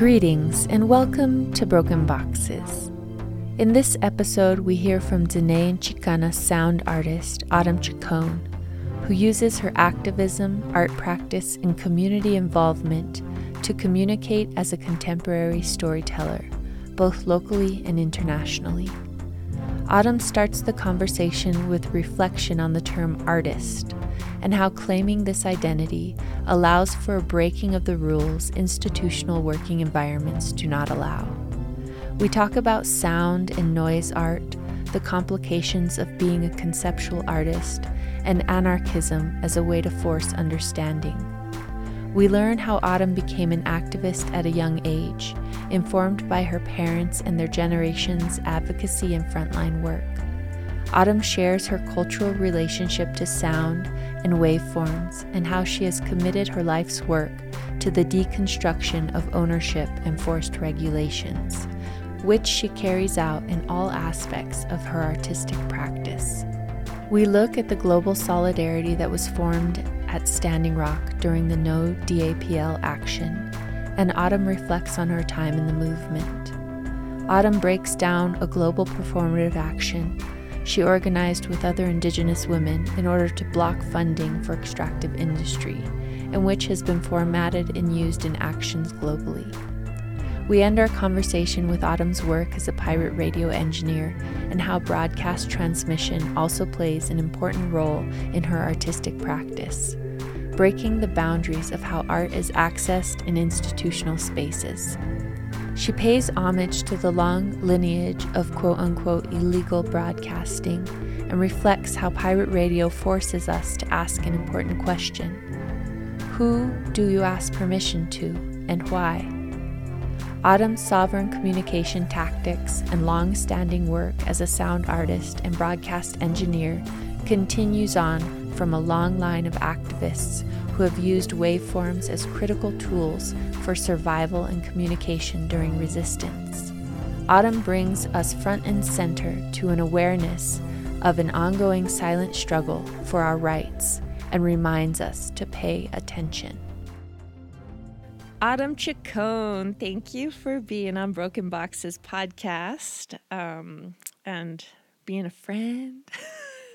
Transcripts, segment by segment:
Greetings and welcome to Broken Boxes. In this episode, we hear from Diné and Xicana sound artist Autumn Chacon, who uses her activism, art practice, and community involvement to communicate as a contemporary storyteller, both locally and internationally. Autumn starts the conversation with reflection on the term artist and how claiming this identity allows for a breaking of the rules institutional working environments do not allow. We talk about sound and noise art, the complications of being a conceptual artist, and anarchism as a way to force understanding. We learn how Autumn became an activist at a young age, informed by her parents and their generation's advocacy and frontline work. Autumn shares her cultural relationship to sound and waveforms and how she has committed her life's work to the deconstruction of ownership and forced regulations, which she carries out in all aspects of her artistic practice. We look at the global solidarity that was formed at Standing Rock during the No DAPL action, and Autumn reflects on her time in the movement. Autumn breaks down a global performative action she organized with other Indigenous women in order to block funding for extractive industry, and which has been formatted and used in actions globally. We end our conversation with Autumn's work as a pirate radio engineer and how broadcast transmission also plays an important role in her artistic practice, breaking the boundaries of how art is accessed in institutional spaces. She pays homage to the long lineage of quote unquote illegal broadcasting and reflects how pirate radio forces us to ask an important question Who do you ask permission to and why? Autumn's sovereign communication tactics and long standing work as a sound artist and broadcast engineer continues on from a long line of activists who have used waveforms as critical tools for survival and communication during resistance. Autumn brings us front and center to an awareness of an ongoing silent struggle for our rights and reminds us to pay attention. Autumn Chacon, thank you for being on Broken Boxes podcast um, and being a friend.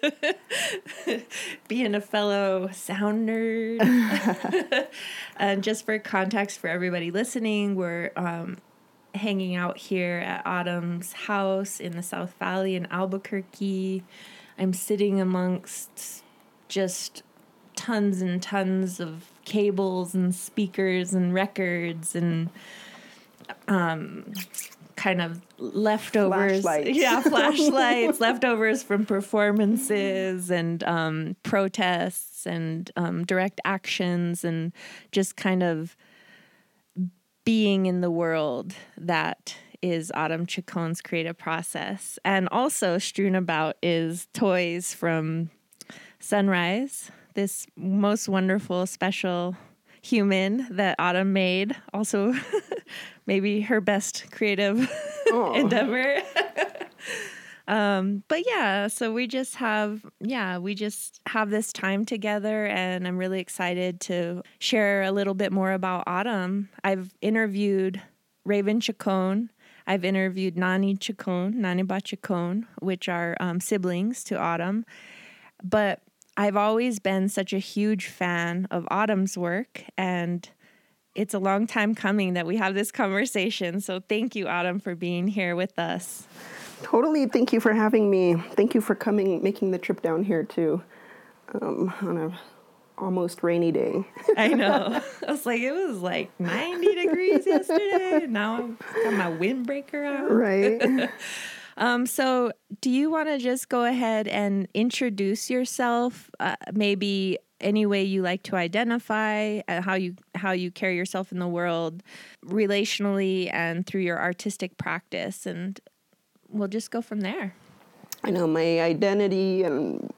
being a fellow sound nerd. and just for context for everybody listening, we're um, hanging out here at Autumn's house in the South Valley in Albuquerque. I'm sitting amongst just tons and tons of cables and speakers and records and um, kind of leftovers. Flashlights. Yeah, flashlights, leftovers from performances and um, protests and um, direct actions and just kind of being in the world that is Autumn Chacon's creative process. And also strewn about is toys from Sunrise, this most wonderful, special human that Autumn made. Also, maybe her best creative endeavor. um, but yeah, so we just have, yeah, we just have this time together, and I'm really excited to share a little bit more about Autumn. I've interviewed Raven Chacon. I've interviewed Nani Chacon, Nanibah Chacon, which are um, siblings to Autumn. But I've always been such a huge fan of Autumn's work, and it's a long time coming that we have this conversation. So thank you, Autumn, for being here with us. Totally. Thank you for having me. Thank you for coming, making the trip down here too, um, on a almost rainy day. I know. I was like, it was like 90 degrees yesterday. Now I've got my windbreaker out. Right. Um, so, do you want to just go ahead and introduce yourself? Uh, maybe any way you like to identify uh, how you how you carry yourself in the world, relationally and through your artistic practice, and we'll just go from there. I know my identity and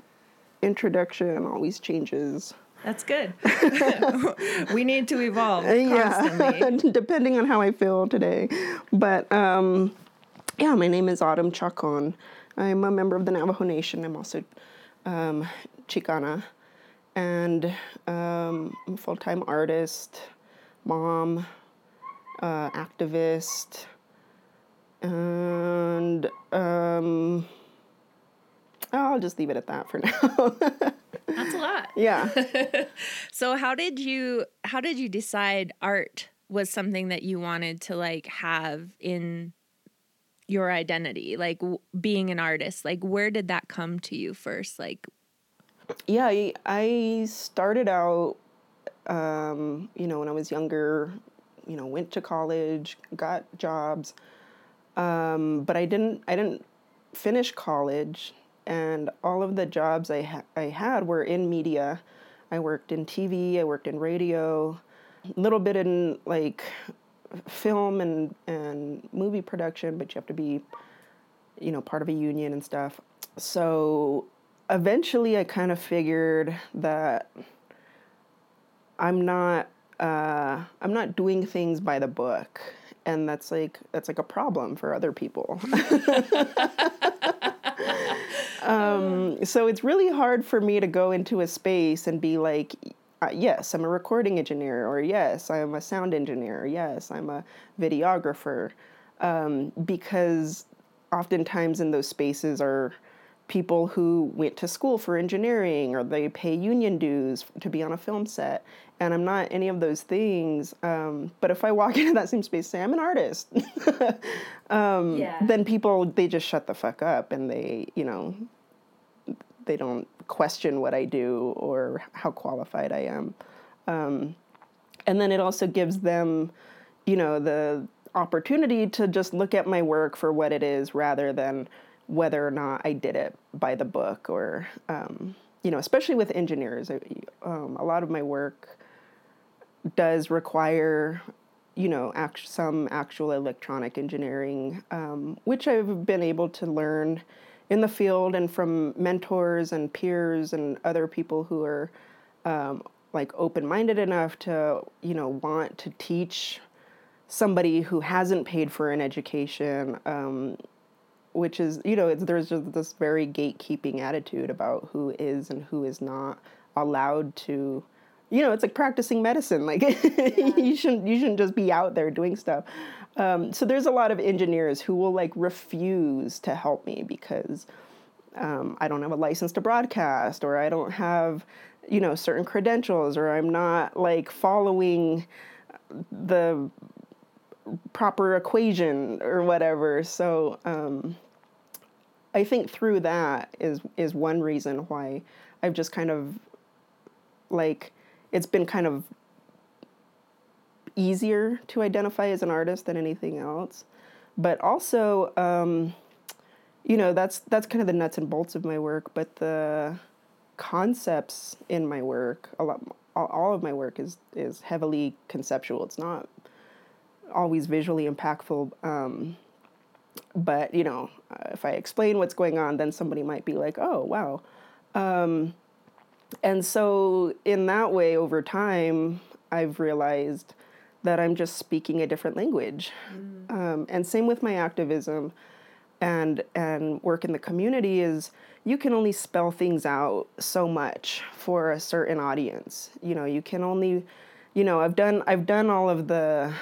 introduction always changes. That's good. we need to evolve constantly. Yeah, depending on how I feel today. But um, yeah, my name is Autumn Chacon. I'm a member of the Navajo Nation. I'm also um, Chicana, and um, I'm a full-time artist, mom, uh, activist, and um, I'll just leave it at that for now. That's a lot. Yeah. so how did you how did you decide art was something that you wanted to like have in your identity like w- being an artist like where did that come to you first like? Yeah i, I started out um, you know when i was younger you know went to college got jobs um, but i didn't i didn't finish college and all of the jobs i, ha- I had were in media. I worked in tv i worked in radio a little bit in like film and and movie production, but you have to be, you know, part of a union and stuff. So eventually, I kind of figured that I'm not uh, I'm not doing things by the book, and that's like that's like a problem for other people. um, so it's really hard for me to go into a space and be like, uh, yes, I'm a recording engineer, or yes, I'm a sound engineer, or yes, I'm a videographer, um, because oftentimes in those spaces are people who went to school for engineering or they pay union dues to be on a film set. And I'm not any of those things. Um, but if I walk into that same space, say I'm an artist, um, yeah. then people they just shut the fuck up and they, you know, they don't question what I do or how qualified I am. Um, and then it also gives them, you know, the opportunity to just look at my work for what it is rather than whether or not I did it by the book or, um, you know, especially with engineers. Um, a lot of my work does require, you know, act- some actual electronic engineering, um, which I've been able to learn in the field and from mentors and peers and other people who are um, like open-minded enough to you know want to teach somebody who hasn't paid for an education um, which is you know there's this very gatekeeping attitude about who is and who is not allowed to you know it's like practicing medicine like yeah. you shouldn't you shouldn't just be out there doing stuff um, so there's a lot of engineers who will like refuse to help me because um, I don't have a license to broadcast or I don't have, you know, certain credentials or I'm not like following the proper equation or whatever. So um, I think through that is is one reason why I've just kind of like it's been kind of easier to identify as an artist than anything else. But also, um, you know, that's that's kind of the nuts and bolts of my work. But the concepts in my work, a lot, all of my work is is heavily conceptual. It's not always visually impactful. Um, but you know, if I explain what's going on, then somebody might be like, "Oh, wow." Um, and so, in that way, over time, I've realized that I'm just speaking a different language. Mm. Um, and same with my activism and and work in the community is you can only spell things out so much for a certain audience. You know, you can only you know, I've done I've done all of the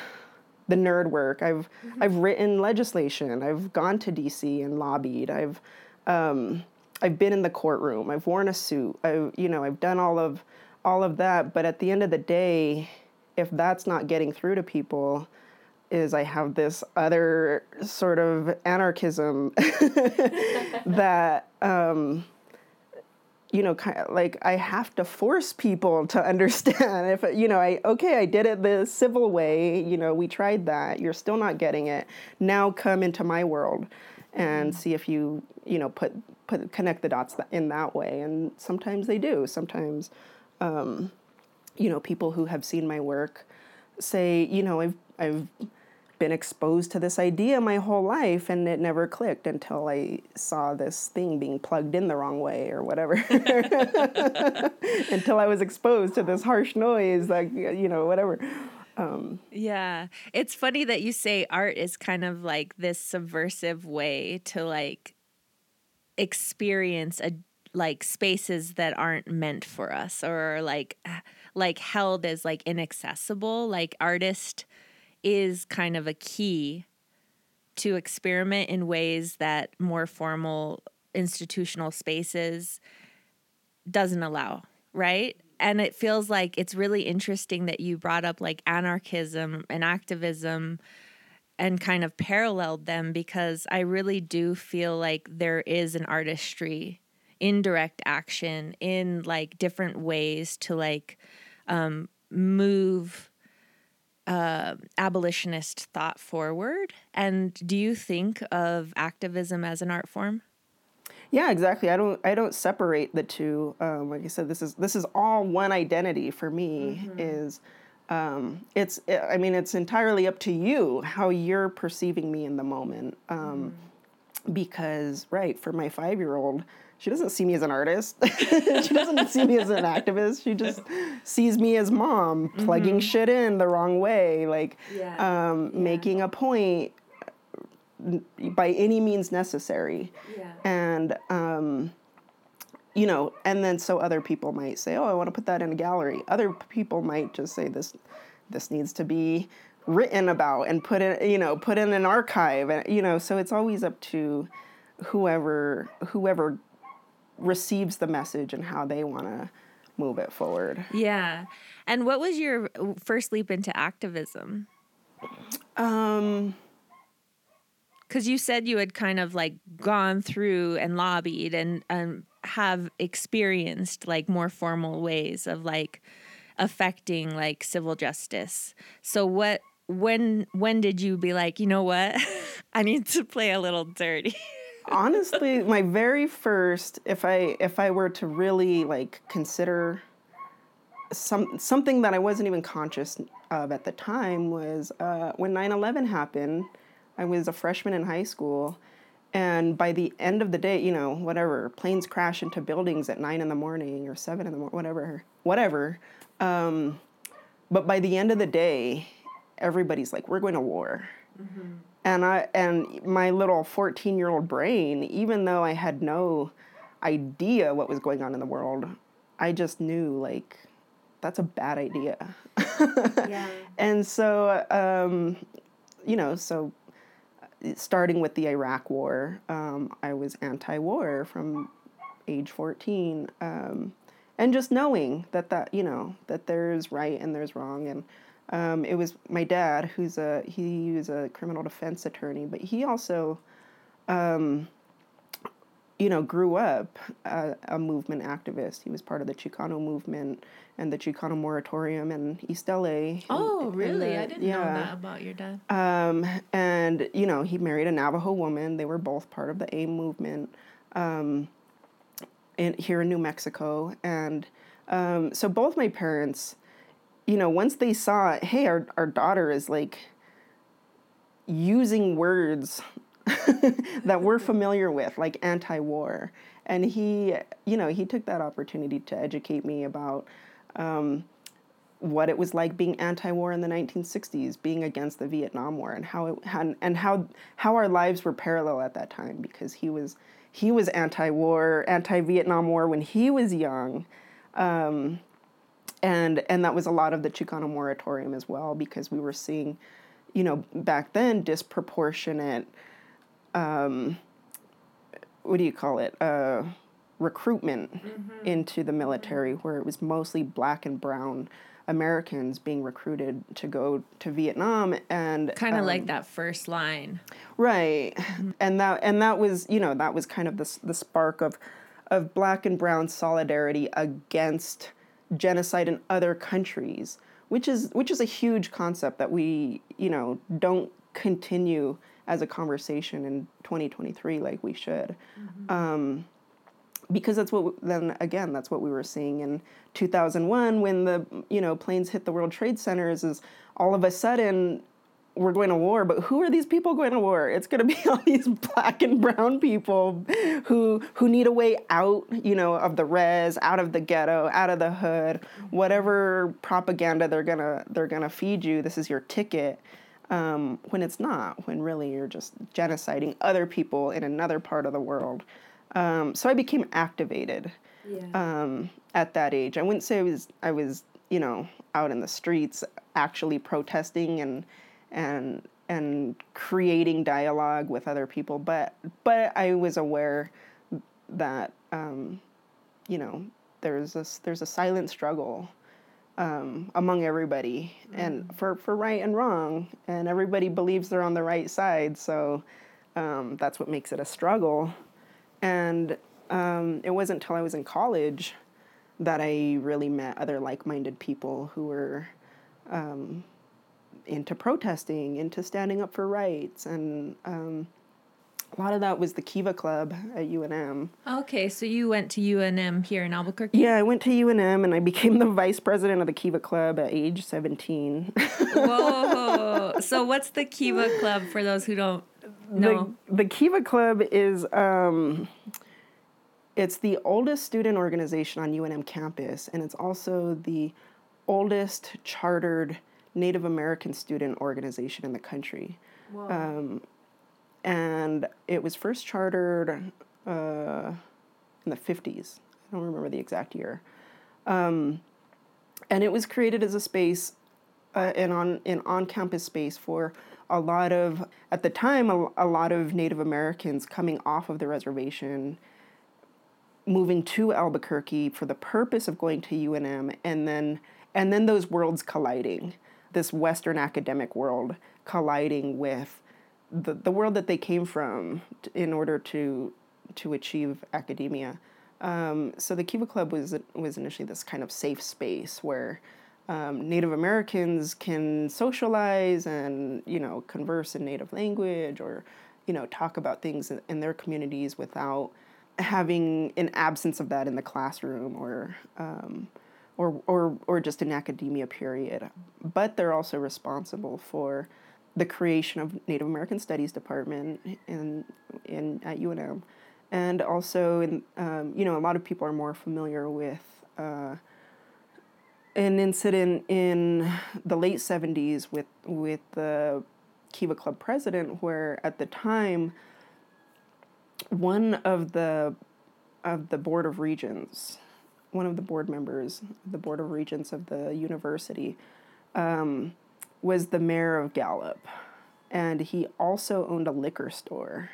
the nerd work. I've mm-hmm. I've written legislation. I've gone to DC and lobbied. I've um, I've been in the courtroom. I've worn a suit. I you know I've done all of all of that. But at the end of the day, if that's not getting through to people, is I have this other sort of anarchism that, um, you know, kind of like I have to force people to understand. If you know, I okay, I did it the civil way. You know, we tried that. You're still not getting it. Now come into my world and mm-hmm. see if you you know put put connect the dots in that way. And sometimes they do. Sometimes. Um, you know, people who have seen my work say, you know, I've I've been exposed to this idea my whole life and it never clicked until I saw this thing being plugged in the wrong way or whatever. until I was exposed to this harsh noise, like, you know, whatever. Um, yeah. It's funny that you say art is kind of like this subversive way to like experience a like spaces that aren't meant for us or like like held as like inaccessible like artist is kind of a key to experiment in ways that more formal institutional spaces doesn't allow, right? And it feels like it's really interesting that you brought up like anarchism and activism and kind of paralleled them because I really do feel like there is an artistry in direct action in like different ways to like um, move uh, abolitionist thought forward. And do you think of activism as an art form? Yeah, exactly. I don't I don't separate the two. Um, like I said, this is this is all one identity for me. Mm-hmm. Is um, it's I mean it's entirely up to you how you're perceiving me in the moment. Um, mm. Because right for my five year old, she doesn't see me as an artist. she doesn't see me as an activist. She just sees me as mom plugging mm-hmm. shit in the wrong way, like yeah. Um, yeah. making a point by any means necessary. Yeah. And, um, you know, and then so other people might say, "Oh, I want to put that in a gallery." Other people might just say, "This, this needs to be written about and put in, you know, put in an archive." And you know, so it's always up to whoever whoever receives the message and how they want to move it forward. Yeah. And what was your first leap into activism? Um because you said you had kind of like gone through and lobbied and um, have experienced like more formal ways of like affecting like civil justice. So what when when did you be like, you know what? I need to play a little dirty. Honestly, my very first if I if I were to really like consider some something that I wasn't even conscious of at the time was uh, when 9/11 happened I was a freshman in high school. And by the end of the day, you know, whatever, planes crash into buildings at nine in the morning or seven in the morning, whatever, whatever. Um, but by the end of the day, everybody's like, we're going to war. Mm-hmm. And I and my little 14 year old brain, even though I had no idea what was going on in the world, I just knew like that's a bad idea. yeah. And so, um, you know, so starting with the Iraq War, um, I was anti-war from age 14, um, and just knowing that that you know that there's right and there's wrong, and um, it was my dad who's a he was a criminal defense attorney, but he also um, you know, grew up a, a, movement activist. He was part of the Chicano movement and the Chicano moratorium in East LA. Oh, and, really? And the, I didn't yeah. know that about your dad. Um, and, you know, he married a Navajo woman. They were both part of the AIM movement um, in, here in New Mexico. And um, so both my parents, you know, once they saw, hey, our, our daughter is like using words that we're familiar with, like anti war. And he, you know, he took that opportunity to educate me about um, what it was like being anti-war in the 1960s, being against the Vietnam War, and how it and, and how how our lives were parallel at that time because he was he was anti-war, anti-Vietnam War when he was young, um, and and that was a lot of the Chicano moratorium as well because we were seeing, you know, back then disproportionate um, what do you call it? Uh, recruitment mm-hmm. into the military, where it was mostly black and brown Americans being recruited to go to Vietnam, and kind of um, like that first line, right? Mm-hmm. And that and that was you know that was kind of the the spark of of black and brown solidarity against genocide in other countries, which is which is a huge concept that we you know don't continue as a conversation in 2023 like we should. Mm-hmm. Um, because that's what then again that's what we were seeing in 2001 when the you know planes hit the World Trade Centers is all of a sudden we're going to war, but who are these people going to war? It's going to be all these black and brown people who who need a way out, you know, of the res, out of the ghetto, out of the hood, mm-hmm. whatever propaganda they're gonna they're gonna feed you. This is your ticket um, when it's not, when really you're just genociding other people in another part of the world. Um, so I became activated yeah. um, at that age. I wouldn't say I was I was you know out in the streets actually protesting and and and creating dialogue with other people. But but I was aware that um, you know there's this there's a silent struggle um, among everybody mm-hmm. and for, for right and wrong and everybody believes they're on the right side so um, that's what makes it a struggle and um, it wasn't until i was in college that i really met other like-minded people who were um, into protesting into standing up for rights and um, a lot of that was the Kiva Club at UNM. Okay, so you went to UNM here in Albuquerque? Yeah, I went to UNM and I became the vice president of the Kiva Club at age 17. Whoa. So, what's the Kiva Club for those who don't know? The, the Kiva Club is. Um, it's the oldest student organization on UNM campus, and it's also the oldest chartered Native American student organization in the country. Um, and it was first chartered uh, in the 50s. I don't remember the exact year. Um, and it was created as a space, uh, an on an on-campus space for a lot of at the time a, a lot of Native Americans coming off of the reservation, moving to Albuquerque for the purpose of going to UNM, and then and then those worlds colliding, this Western academic world colliding with the, the world that they came from in order to to achieve academia. Um, so the Kiva Club was was initially this kind of safe space where um, Native Americans can socialize and you know converse in Native language or you know talk about things in, in their communities without having an absence of that in the classroom or um, or or or just an academia period. But they're also responsible for the creation of Native American Studies Department in, in at UNM, and also in um, you know a lot of people are more familiar with uh, an incident in the late '70s with with the Kiva Club president, where at the time one of the of the board of regents, one of the board members, the board of regents of the university. Um, was the mayor of Gallup, and he also owned a liquor store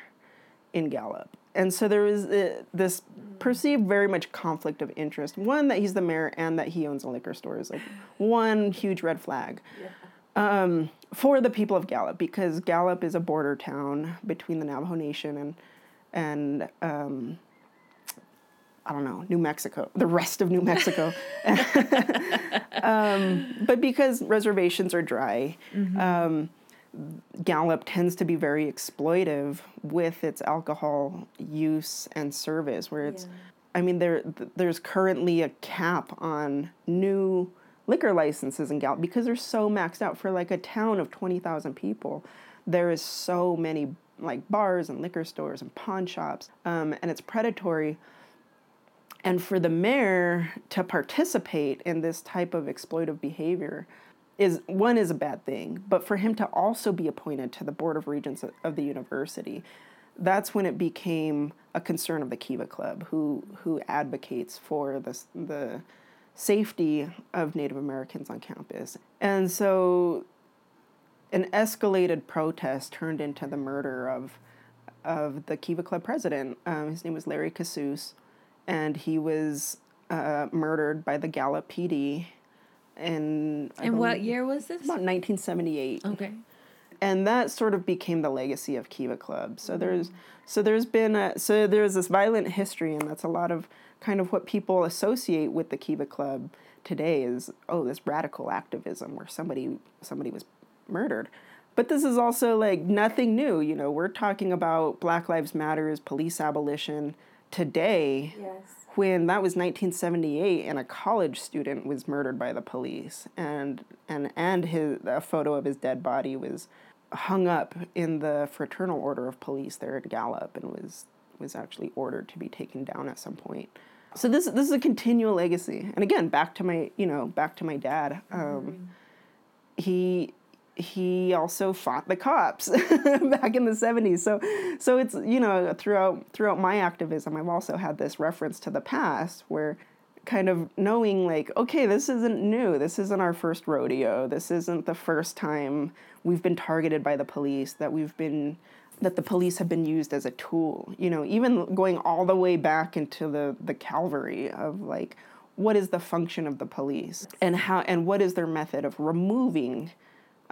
in Gallup. And so there was uh, this perceived very much conflict of interest. One, that he's the mayor and that he owns a liquor store is like one huge red flag. Yeah. Um, for the people of Gallup, because Gallup is a border town between the Navajo Nation and and um, I don't know, New Mexico, the rest of New Mexico. um, but because reservations are dry, mm-hmm. um, Gallup tends to be very exploitive with its alcohol use and service, where it's, yeah. I mean, there there's currently a cap on new liquor licenses in Gallup because they're so maxed out for like a town of 20,000 people. There is so many like bars and liquor stores and pawn shops, um, and it's predatory. And for the mayor to participate in this type of exploitive behavior is one is a bad thing, but for him to also be appointed to the board of regents of the university, that's when it became a concern of the Kiva Club, who who advocates for the the safety of Native Americans on campus. And so an escalated protest turned into the murder of of the Kiva Club president. Um, his name was Larry Casuse and he was uh, murdered by the Gallup PD. In, and what year was this? About 1978. Okay. And that sort of became the legacy of Kiva Club. So mm-hmm. there's so there's been a, so there's this violent history, and that's a lot of kind of what people associate with the Kiva Club today is oh this radical activism where somebody somebody was murdered. But this is also like nothing new. You know, we're talking about Black Lives Matters, police abolition, today yes. when that was 1978 and a college student was murdered by the police and and and his a photo of his dead body was hung up in the fraternal order of police there at Gallup and was was actually ordered to be taken down at some point. So this this is a continual legacy. And again, back to my you know back to my dad. Um, mm-hmm. He he also fought the cops back in the 70s so so it's you know throughout throughout my activism i've also had this reference to the past where kind of knowing like okay this isn't new. This isn't our first rodeo. This isn't the first time we've been targeted by the police that we've been that the police have been used as a tool. You know even going all the way back into the the calvary of like what is the function of the police and how and what is their method of removing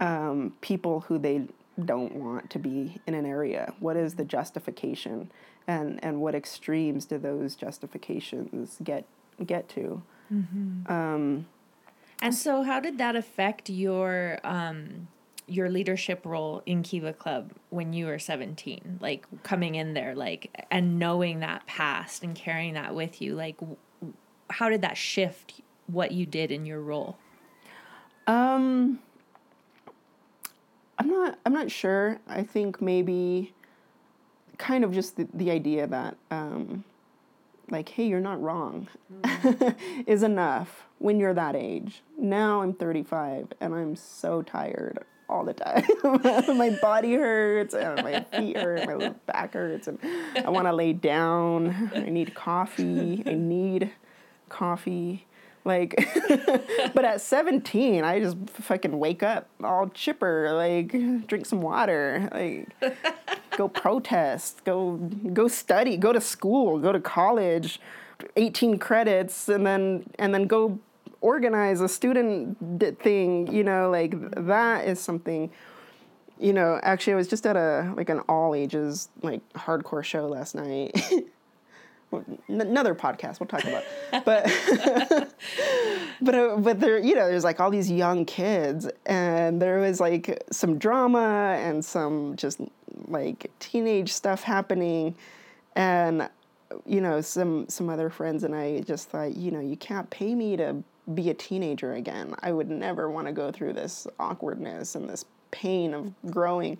um, people who they don't want to be in an area what is the justification and and what extremes do those justifications get get to. Mm-hmm. Um, and so, how did that affect your um, your leadership role in Kiva Club when you were seventeen? Like coming in there, like and knowing that past and carrying that with you. Like, how did that shift what you did in your role? Um, not. I'm not sure. I think maybe, kind of just the, the idea that um, like, hey, you're not wrong, mm. is enough when you're that age. Now I'm 35 and I'm so tired all the time. my body hurts and my feet hurt, my back hurts, and I want to lay down. I need coffee. I need coffee. Like, but at 17, I just fucking wake up all chipper, like, drink some water, like, go protest, go, go study, go to school, go to college, 18 credits, and then, and then go organize a student thing, you know, like, that is something you know, actually, I was just at a like an all ages like hardcore show last night, another podcast we'll talk about. But but uh, but there you know there's like all these young kids and there was like some drama and some just like teenage stuff happening. And you know some some other friends and I just thought you know you can't pay me to be a teenager again. I would never want to go through this awkwardness and this pain of growing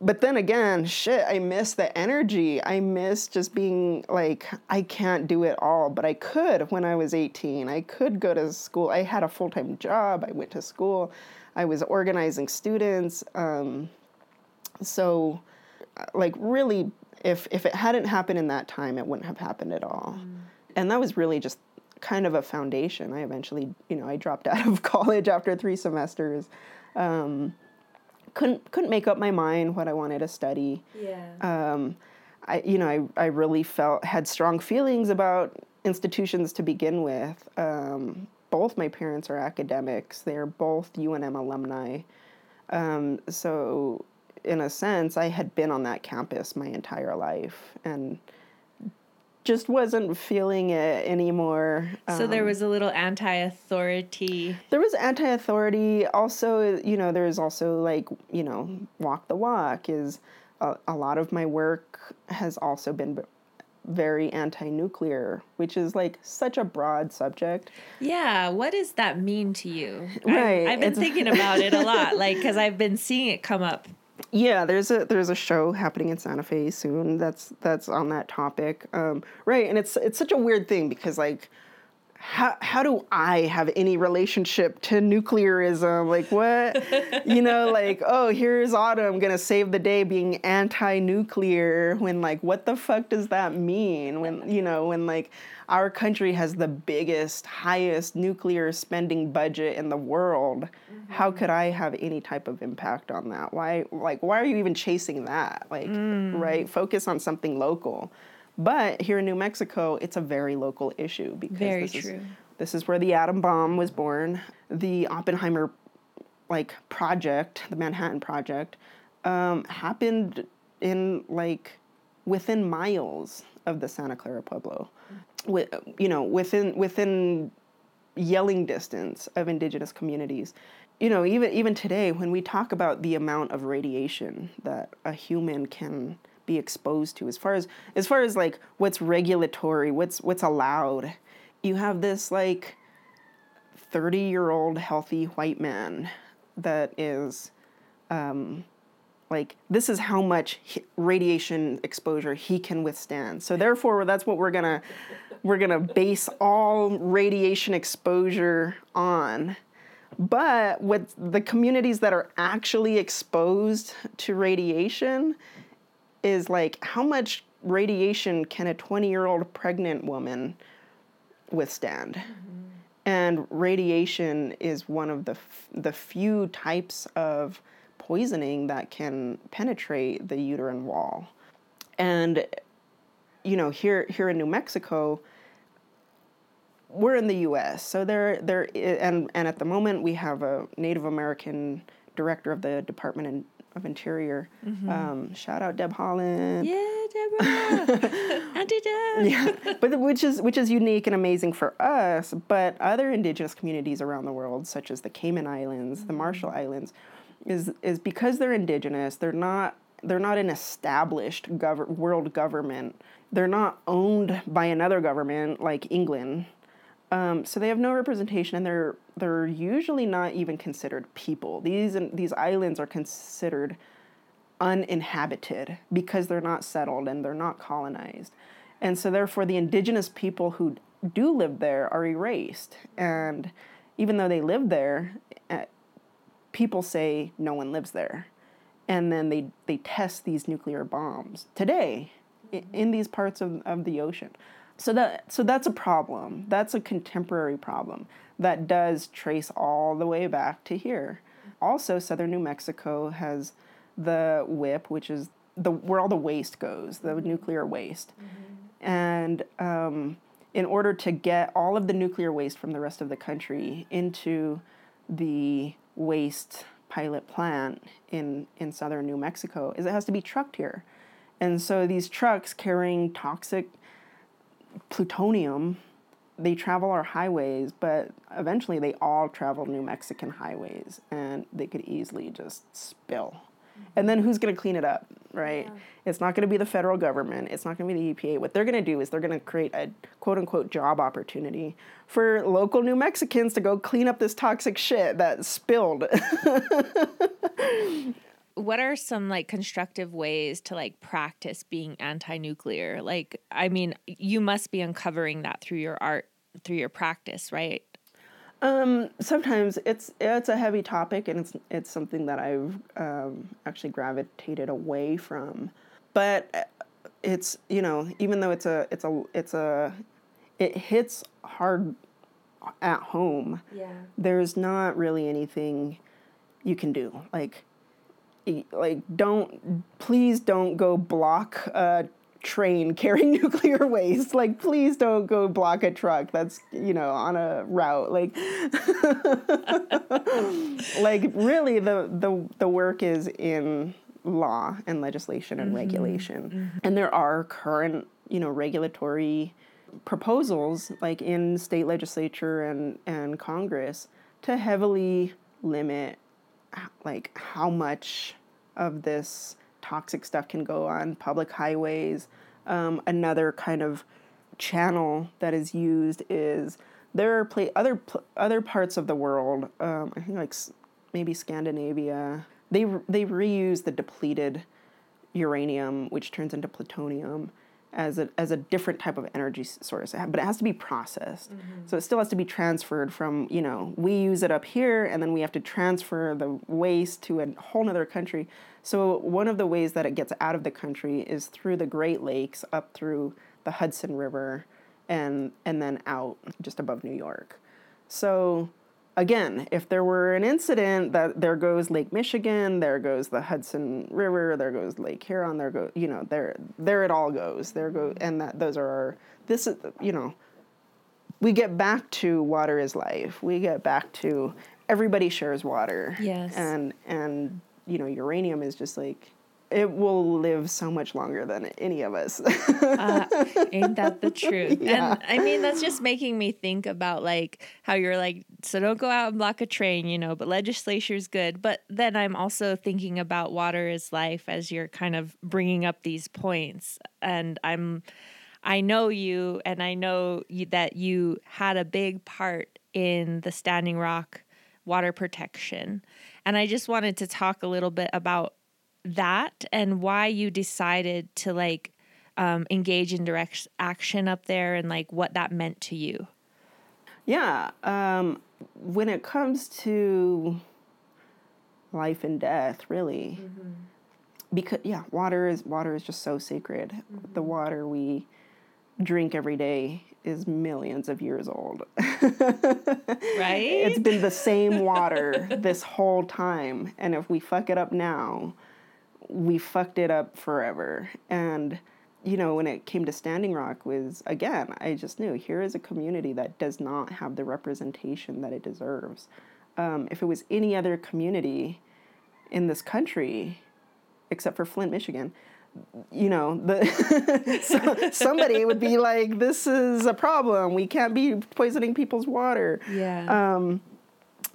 but then again, shit, I miss the energy. I miss just being like, I can't do it all, but I could when I was 18. I could go to school. I had a full time job. I went to school. I was organizing students. Um, so, uh, like, really, if, if it hadn't happened in that time, it wouldn't have happened at all. Mm. And that was really just kind of a foundation. I eventually, you know, I dropped out of college after three semesters. Um, couldn't couldn't make up my mind what I wanted to study. Yeah. Um, I you know I I really felt had strong feelings about institutions to begin with. Um, both my parents are academics. They're both UNM alumni. Um, so in a sense, I had been on that campus my entire life and just wasn't feeling it anymore. So um, there was a little anti-authority. There was anti-authority. Also, you know, there's also like, you know, walk the walk is a, a lot of my work has also been very anti-nuclear, which is like such a broad subject. Yeah, what does that mean to you? Right. I've, I've been thinking about it a lot, like because I've been seeing it come up yeah, there's a there's a show happening in Santa Fe soon that's that's on that topic. Um, right, and it's it's such a weird thing because like how how do I have any relationship to nuclearism? Like what? you know, like oh, here's Autumn gonna save the day being anti-nuclear. When like, what the fuck does that mean? When you know, when like our country has the biggest, highest nuclear spending budget in the world. Mm-hmm. How could I have any type of impact on that? Why like why are you even chasing that? Like mm. right, focus on something local. But here in New Mexico, it's a very local issue because very this true. Is, this is where the atom bomb was born. The Oppenheimer like project, the Manhattan Project, um, happened in like within miles of the Santa Clara Pueblo, with you know within within yelling distance of indigenous communities. You know, even even today, when we talk about the amount of radiation that a human can be exposed to. As far as as far as like what's regulatory what's what's allowed you have this like 30 year old healthy white man that is um, like this is how much radiation exposure he can withstand. So therefore that's what we're gonna we're gonna base all radiation exposure on. But with the communities that are actually exposed to radiation is like how much radiation can a 20 year old pregnant woman withstand. And radiation is one of the f- the few types of poisoning that can penetrate the uterine wall. And you know, here here in New Mexico, we're in the U.S., so there there and and at the moment we have a Native American director of the Department of Interior. Um, shout out Deb Haaland. Yeah, Deborah. Auntie Deb. yeah, but which is which is unique and amazing for us. But other indigenous communities around the world, such as the Cayman Islands, the Marshall Islands, is is because they're indigenous. They're not they're not an established gov- world government. They're not owned by another government like England. Um, so they have no representation, and they're they're usually not even considered people. These these islands are considered uninhabited because they're not settled and they're not colonized. And so, therefore, the indigenous people who do live there are erased. And even though they live there, uh, people say no one lives there. And then they, they test these nuclear bombs today i- in these parts of, of the ocean. So that so that's a problem. That's a contemporary problem that does trace all the way back to here. Also, southern New Mexico has the WIPP, which is the where all the waste goes, the nuclear waste. And um, in order to get all of the nuclear waste from the rest of the country into the waste pilot plant in, in southern New Mexico, is it has to be trucked here. And so these trucks carrying toxic plutonium, they travel our highways, but eventually they all travel New Mexican highways and they could easily just spill. Mm-hmm. And then who's going to clean it up, right? It's not going to be the federal government. It's not going to be the EPA. What they're going to do is they're going to create a quote unquote job opportunity for local New Mexicans to go clean up this toxic shit that spilled. what are some like constructive ways to like practice being anti-nuclear like i mean you must be uncovering that through your art through your practice right Um, sometimes it's it's a heavy topic, and it's it's something that I've um, actually gravitated away from. But uh, it's you know even though it's a it's a it's a it hits hard at home. yeah There's not really anything you can do like y- like don't please don't go block a train carrying nuclear waste. Like please don't go block a truck that's you know on a route. Like like really the the the work is in law and legislation and mm-hmm. regulation. Mm-hmm. And there are current you know regulatory proposals like in state legislature and and congress to heavily limit like how much of this toxic stuff can go on public highways. Um, another kind of channel that is used is there are pla- other other parts of the world um, i think like maybe scandinavia. They they reuse the depleted uranium which turns into plutonium as a, as a different type of energy source. But it has to be processed. Mm-hmm. So it still has to be transferred from you know we use it up here and then we have to transfer the waste to a whole nother country. So one of the ways that it gets out of the country is through the great lakes up through the hudson river and and then out just above new york. So again, if there were an incident that there goes Lake Michigan, there goes the Hudson River, there goes Lake Huron, there go you know there there it all goes. There go and that those are our this is you know we get back to water is life. We get back to everybody shares water. Yes. And and you know uranium is just like it will live so much longer than any of us. uh, ain't that the truth Yeah. and i mean that's just making me think about like how you're like so don't go out and block a train you know but legislature's good but then i'm also thinking about water is life as you're kind of bringing up these points and i'm i know you and i know you, that you had a big part in the standing rock water protection and i just wanted to talk a little bit about that and why you decided to like um, engage in direct action up there and like what that meant to you. Yeah. Um, when it comes to life and death, really, because yeah, water is water is just so sacred. The water we drink every day is millions of years old. right? It's been the same water this whole time. And if we fuck it up now, we fucked it up forever. And you know, when it came to Standing Rock was again, I just knew here is a community that does not have the representation that it deserves. Um, if it was any other community in this country, except for Flint, Michigan, you know, the so, somebody would be like, "This is a problem. We can't be poisoning people's water." Yeah. Um,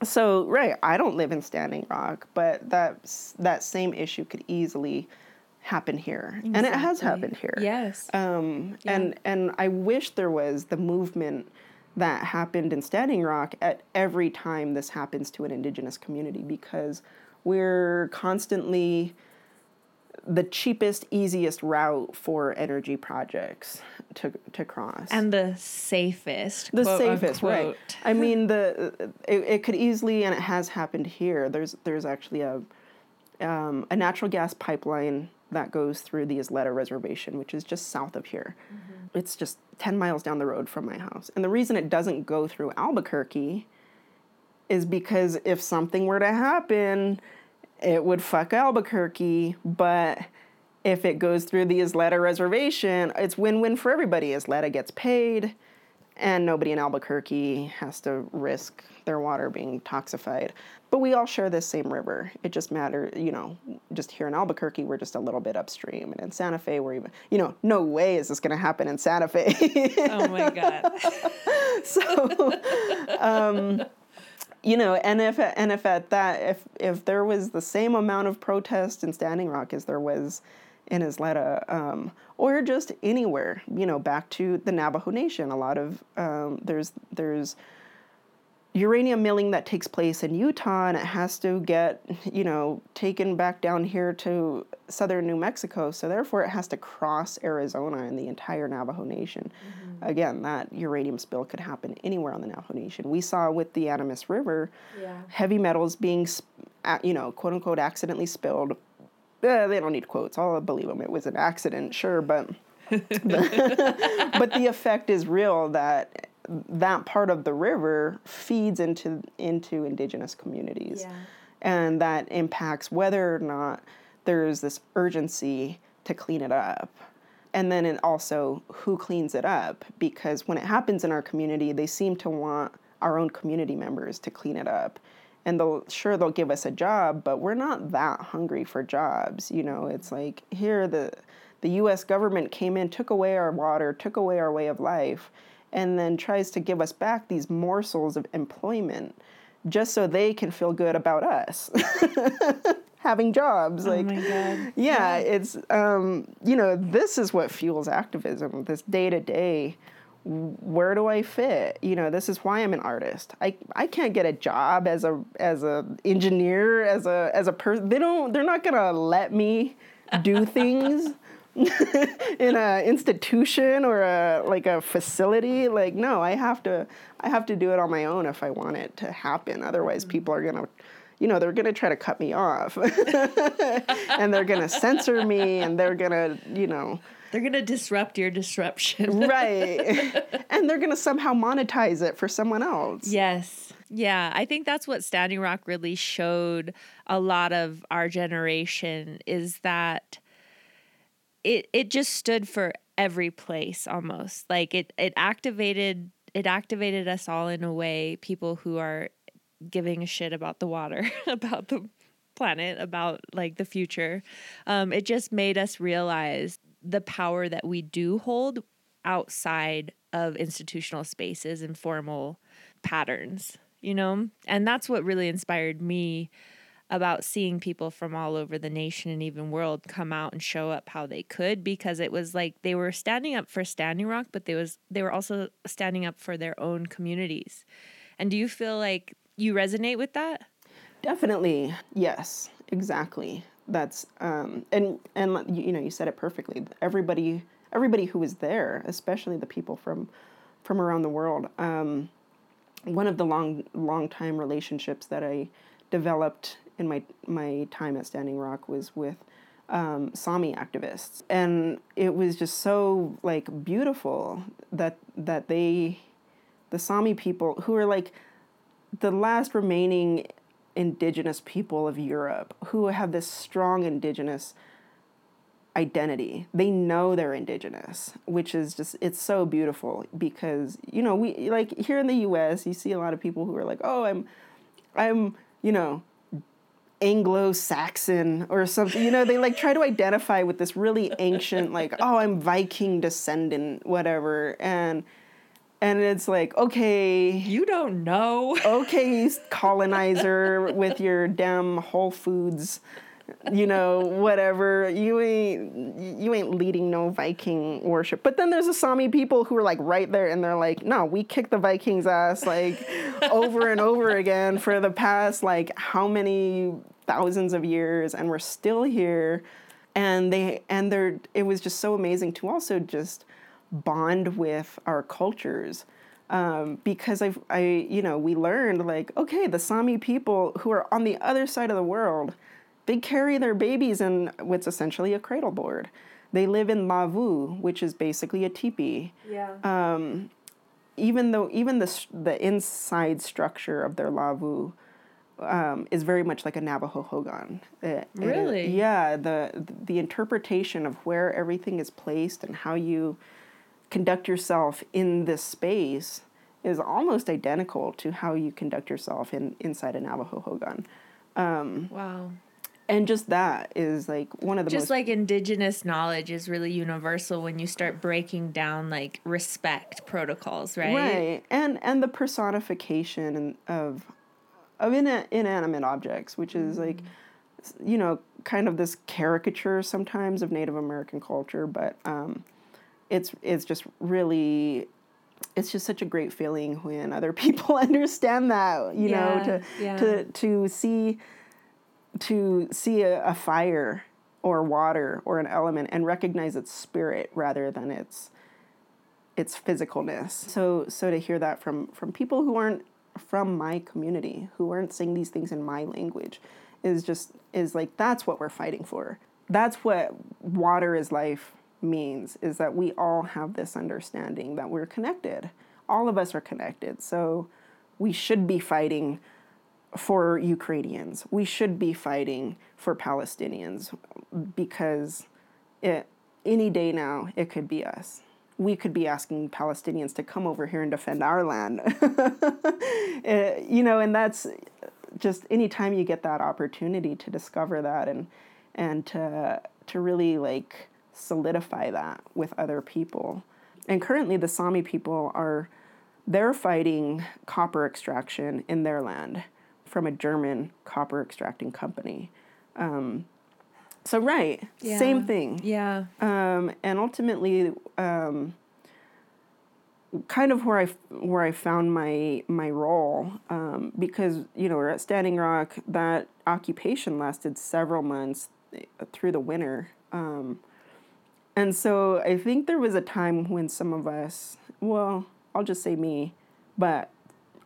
so right, I don't live in Standing Rock, but that that same issue could easily happen here, exactly. and it has happened here. Yes. Um, yeah. and and I wish there was the movement that happened in Standing Rock at every time this happens to an indigenous community because we're constantly the cheapest, easiest route for energy projects to to cross, and the safest. The safest, unquote. right? I mean, the it, it, could easily, and it has happened here. There's there's actually a um, a natural gas pipeline that goes through the Isleta Reservation, which is just south of here. Mm-hmm. It's just ten miles down the road from my house, and the reason it doesn't go through Albuquerque is because if something were to happen it would fuck Albuquerque, but if it goes through the Isleta reservation, it's win-win for everybody. Isleta gets paid, and nobody in Albuquerque has to risk their water being toxified. But we all share this same river. It just matters, you know, just here in Albuquerque, we're just a little bit upstream. And in Santa Fe, we're even, you know, no way is this going to happen in Santa Fe. oh my God. so, um, you know, and if and if at that if if there was the same amount of protest in Standing Rock as there was in Isleta, um, or just anywhere, you know, back to the Navajo Nation, a lot of um, there's there's uranium milling that takes place in Utah and it has to get, you know, taken back down here to southern New Mexico. So therefore it has to cross Arizona and the entire Navajo Nation. Mm-hmm. Again, that uranium spill could happen anywhere on the Navajo Nation. We saw with the Animas River, yeah. heavy metals being, you know, quote unquote, accidentally spilled. Eh, they don't need quotes. I'll believe them. It was an accident, sure, but. but the effect is real that that part of the river feeds into into indigenous communities. Yeah. and that impacts whether or not there's this urgency to clean it up. And then it also who cleans it up? Because when it happens in our community they seem to want our own community members to clean it up. And they'll sure they'll give us a job but we're not that hungry for jobs you know? It's like here the the US government came in took away our water took away our way of life and then tries to give us back these morsels of employment just so they can feel good about us having jobs oh like yeah, yeah, it's um, you know this is what fuels activism this day to day where do I fit? You know, this is why I'm an artist. I, I can't get a job as a as a engineer as a as a person. They don't. They're not gonna let me do things in a institution or a like a facility like no i have to i have to do it on my own if i want it to happen. Otherwise mm-hmm. people are going to you know they're going to try to cut me off. And they're going to censor me and they're going to you know. They're going to disrupt your disruption. Right. And they're going to somehow monetize it for someone else. Yes. Yeah, I think that's what Standing Rock really showed a lot of our generation is that it it just stood for every place almost. Like it it activated it activated us all in a way people who are giving a shit about the water, about the planet, about like the future. Um, it just made us realize the power that we do hold outside of institutional spaces and formal patterns, you know? And that's what really inspired me about seeing people from all over the nation and even world come out and show up how they could because it was like they were standing up for Standing Rock, but they was they were also standing up for their own communities. And do you feel like you resonate with that? Definitely. Yes, exactly. That's um and and you know, you said it perfectly. Everybody everybody who was there, especially the people from from around the world. Um one of the long long time relationships that I developed in my my time at Standing Rock was with um, Sami activists, and it was just so like beautiful that that they, the Sami people who are like the last remaining indigenous people of Europe who have this strong indigenous identity. They know they're indigenous, which is just it's so beautiful because you know, we like here in the US, you see a lot of people who are like, "Oh, I'm I'm, you know, Anglo-Saxon or something. You know, they like try to identify with this really ancient like, "Oh, I'm Viking descendant, whatever." And and it's like, okay, you don't know. okay, colonizer with your damn Whole Foods you know, whatever. You ain't you ain't leading no Viking worship. But then there's the Sami people who are like right there and they're like, no, we kicked the Vikings ass like over and over again for the past like how many thousands of years and we're still here. And they and they're it was just so amazing to also just bond with our cultures. Um, because I've, I, you know, we learned like, okay, the Sami people who are on the other side of the world, they carry their babies in what's essentially a cradle board. They live in lavvu, which is basically a teepee. Yeah. Um, even though even the the inside structure of their lavvu um, is very much like a Navajo hogan. It, really? It, yeah. The the interpretation of where everything is placed and how you conduct yourself in this space is almost identical to how you conduct yourself in inside a Navajo hogan. Um, wow and just that is like one of the just most like indigenous knowledge is really universal when you start breaking down like respect protocols right right and and the personification of of ina- inanimate objects which is mm-hmm. like you know kind of this caricature sometimes of native american culture but um it's it's just really it's just such a great feeling when other people understand that you yeah, know to yeah. to to see to see a, a fire or water or an element and recognize its spirit rather than its its physicalness. So so to hear that from from people who aren't from my community, who aren't saying these things in my language, is just is like that's what we're fighting for. That's what water is life means is that we all have this understanding that we're connected. All of us are connected. So we should be fighting for Ukrainians. We should be fighting for Palestinians because it, any day now it could be us. We could be asking Palestinians to come over here and defend our land. Eh, you know, and that's just anytime you get that opportunity to discover that and and to to really like solidify that with other people. And currently the Sami people are they're fighting copper extraction in their land from a German copper extracting company. Um, so right, yeah. same thing. Yeah. Um, and ultimately, um, kind of where I where I found my my role um, because you know we're at Standing Rock. That occupation lasted several months through the winter. Um, and so I think there was a time when some of us, well, I'll just say me, but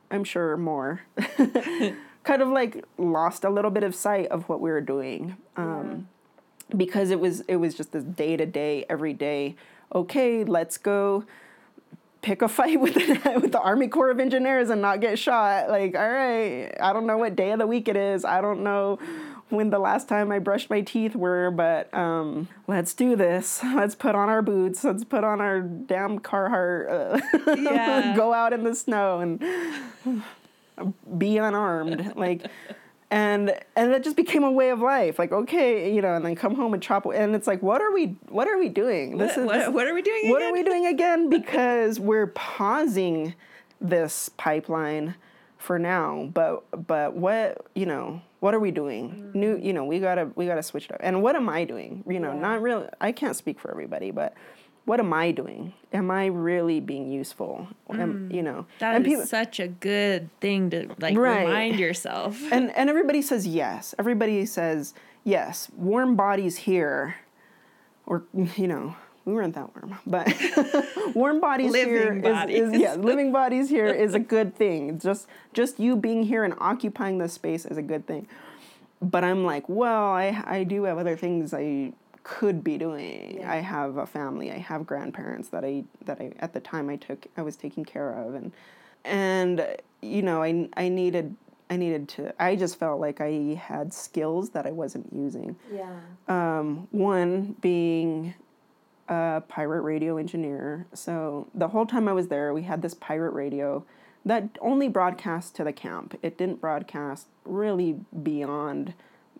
I'm sure more, kind of like lost a little bit of sight of what we were doing um, yeah. because it was it was just this day to day every day okay let's go pick a fight with the, with the army corps of engineers and not get shot like all right i don't know what day of the week it is i don't know when the last time I brushed my teeth were, but um, let's do this. Let's put on our boots. Let's put on our damn Carhartt. Uh, yeah. go out in the snow and be unarmed like and and that just became a way of life like okay you know and then come home and chop and it's like what are we what are we doing this what, is what, what are we doing what again? are we doing again because we're pausing this pipeline for now but but what you know what are we doing mm-hmm. new you know we gotta we gotta switch it up and what am i doing you know yeah. not really i can't speak for everybody but what am I doing? Am I really being useful? Am, mm, you know, that and is people, such a good thing to like right. remind yourself. And and everybody says yes. Everybody says yes. Warm bodies here, or you know, we weren't that warm, but warm bodies living here bodies. Is, is, yeah, living bodies here is a good thing. Just just you being here and occupying this space is a good thing. but I'm like, well, I I do have other things I could be doing. Yeah. I have a family. I have grandparents that I that I at the time I took I was taking care of and and you know, I I needed I needed to I just felt like I had skills that I wasn't using. Yeah. Um, one being a pirate radio engineer. So the whole time I was there, we had this pirate radio that only broadcast to the camp. It didn't broadcast really beyond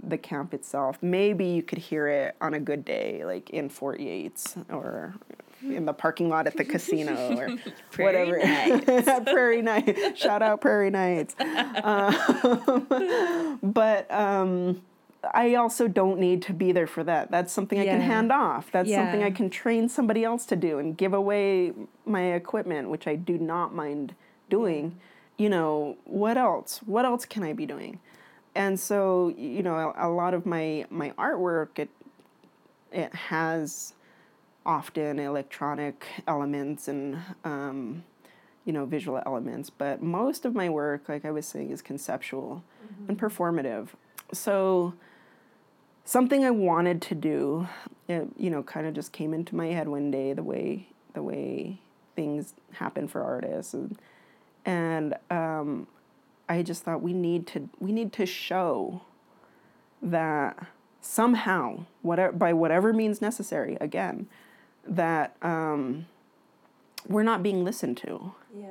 the camp itself. Maybe you could hear it on a good day, like in Fort Yates or in the parking lot at the casino or Prairie whatever. Prairie Knights. Shout out Prairie Knights. Um, but um, I also don't need to be there for that. That's something I can hand off. That's something I can train somebody else to do and give away my equipment, which I do not mind doing. You know, what else? What else can I be doing? And so, you know, a, a lot of my my artwork it it has often electronic elements and um, you know visual elements but most of my work like i was saying is conceptual and performative. So something i wanted to do it, you know kind of just came into my head one day the way the way things happen for artists. And, and um, i just thought we need to we need to show that somehow whatever by whatever means necessary again that um, we're not being listened to. Yeah.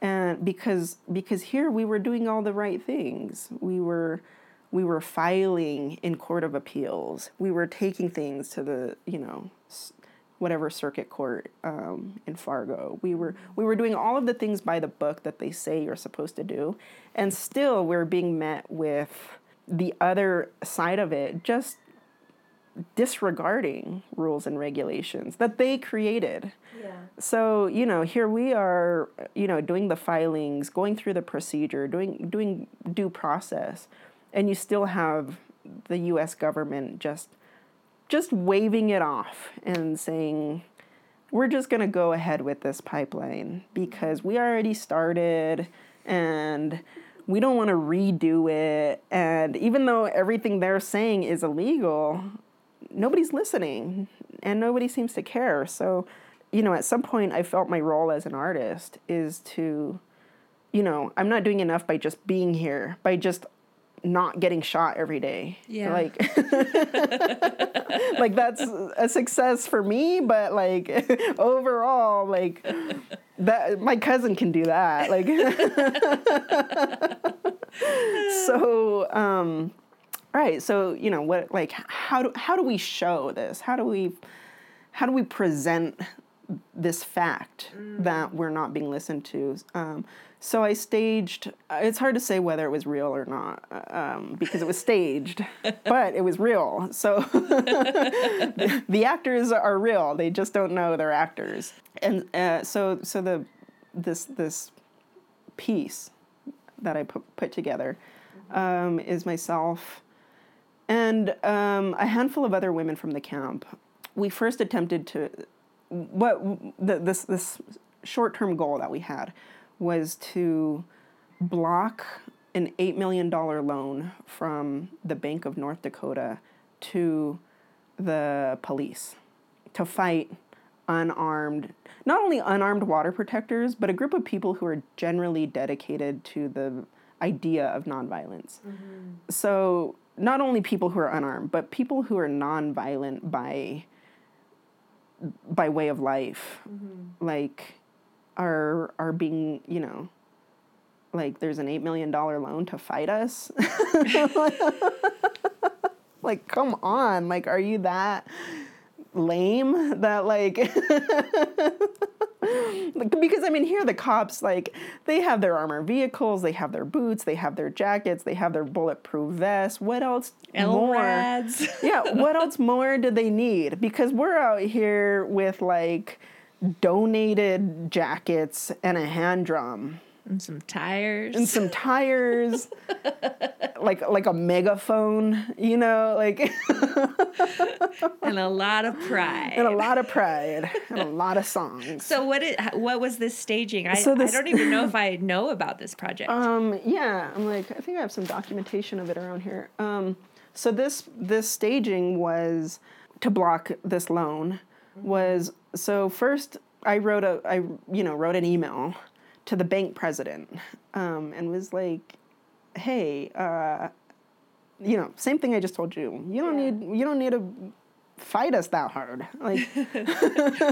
and because because here we were doing all the right things. We were we were filing in court of appeals. We were taking things to the you know whatever circuit court um, in fargo. We were we were doing all of the things by the book that they say you're supposed to do. And still we're being met with the other side of it just disregarding rules and regulations that they created. Yeah. so you know here we are you know doing the filings going through the procedure doing doing due process and you still have the US government just just waving it off and saying we're just going to go ahead with this pipeline because we already started and we don't want to redo it and even though everything they're saying is illegal nobody's listening and nobody seems to care. So, you know, at some point I felt my role as an artist is to, you know, I'm not doing enough by just being here, by just not getting shot every day. Yeah. Like like that's a success for me, but like overall like that my cousin can do that. Like so um Right. So you know what? Like, how do how do we show this? How do we how do we present this fact that we're not being listened to? Um, so I staged. It's hard to say whether it was real or not um, because it was staged, but it was real. So the, the actors are real. They just don't know they're actors. And uh, so so the this this piece that I put put together um, is myself and um, a handful of other women from the camp. We first attempted to what the, this this short term goal that we had was to block an eight million dollar loan from the Bank of North Dakota to the police to fight unarmed not only unarmed water protectors but a group of people who are generally dedicated to the idea of nonviolence. Mm-hmm. So not only people who are unarmed but people who are nonviolent by by way of life. Mm-hmm. Like are are being you know like there's an eight million dollar loan to fight us? Like come on. Like are you that lame that like because I mean, here the cops like they have their armored vehicles, they have their boots, they have their jackets, they have their bulletproof vests. What else more? LRADs. yeah, what else more do they need? Because we're out here with like donated jackets and a hand drum. And some tires and some tires, like like a megaphone, you know, like and a lot of pride and a lot of pride and a lot of songs. So what it what was this staging? I, So this- I don't even know if I know about this project. Um, yeah, I'm like, I think I have some documentation of it around here. Um, so this this staging was to block this loan was so first I wrote a I you know wrote an email to the bank president um, and was like, hey, uh, you know, same thing I just told you. You don't Yeah. need you don't need to fight us that hard. Like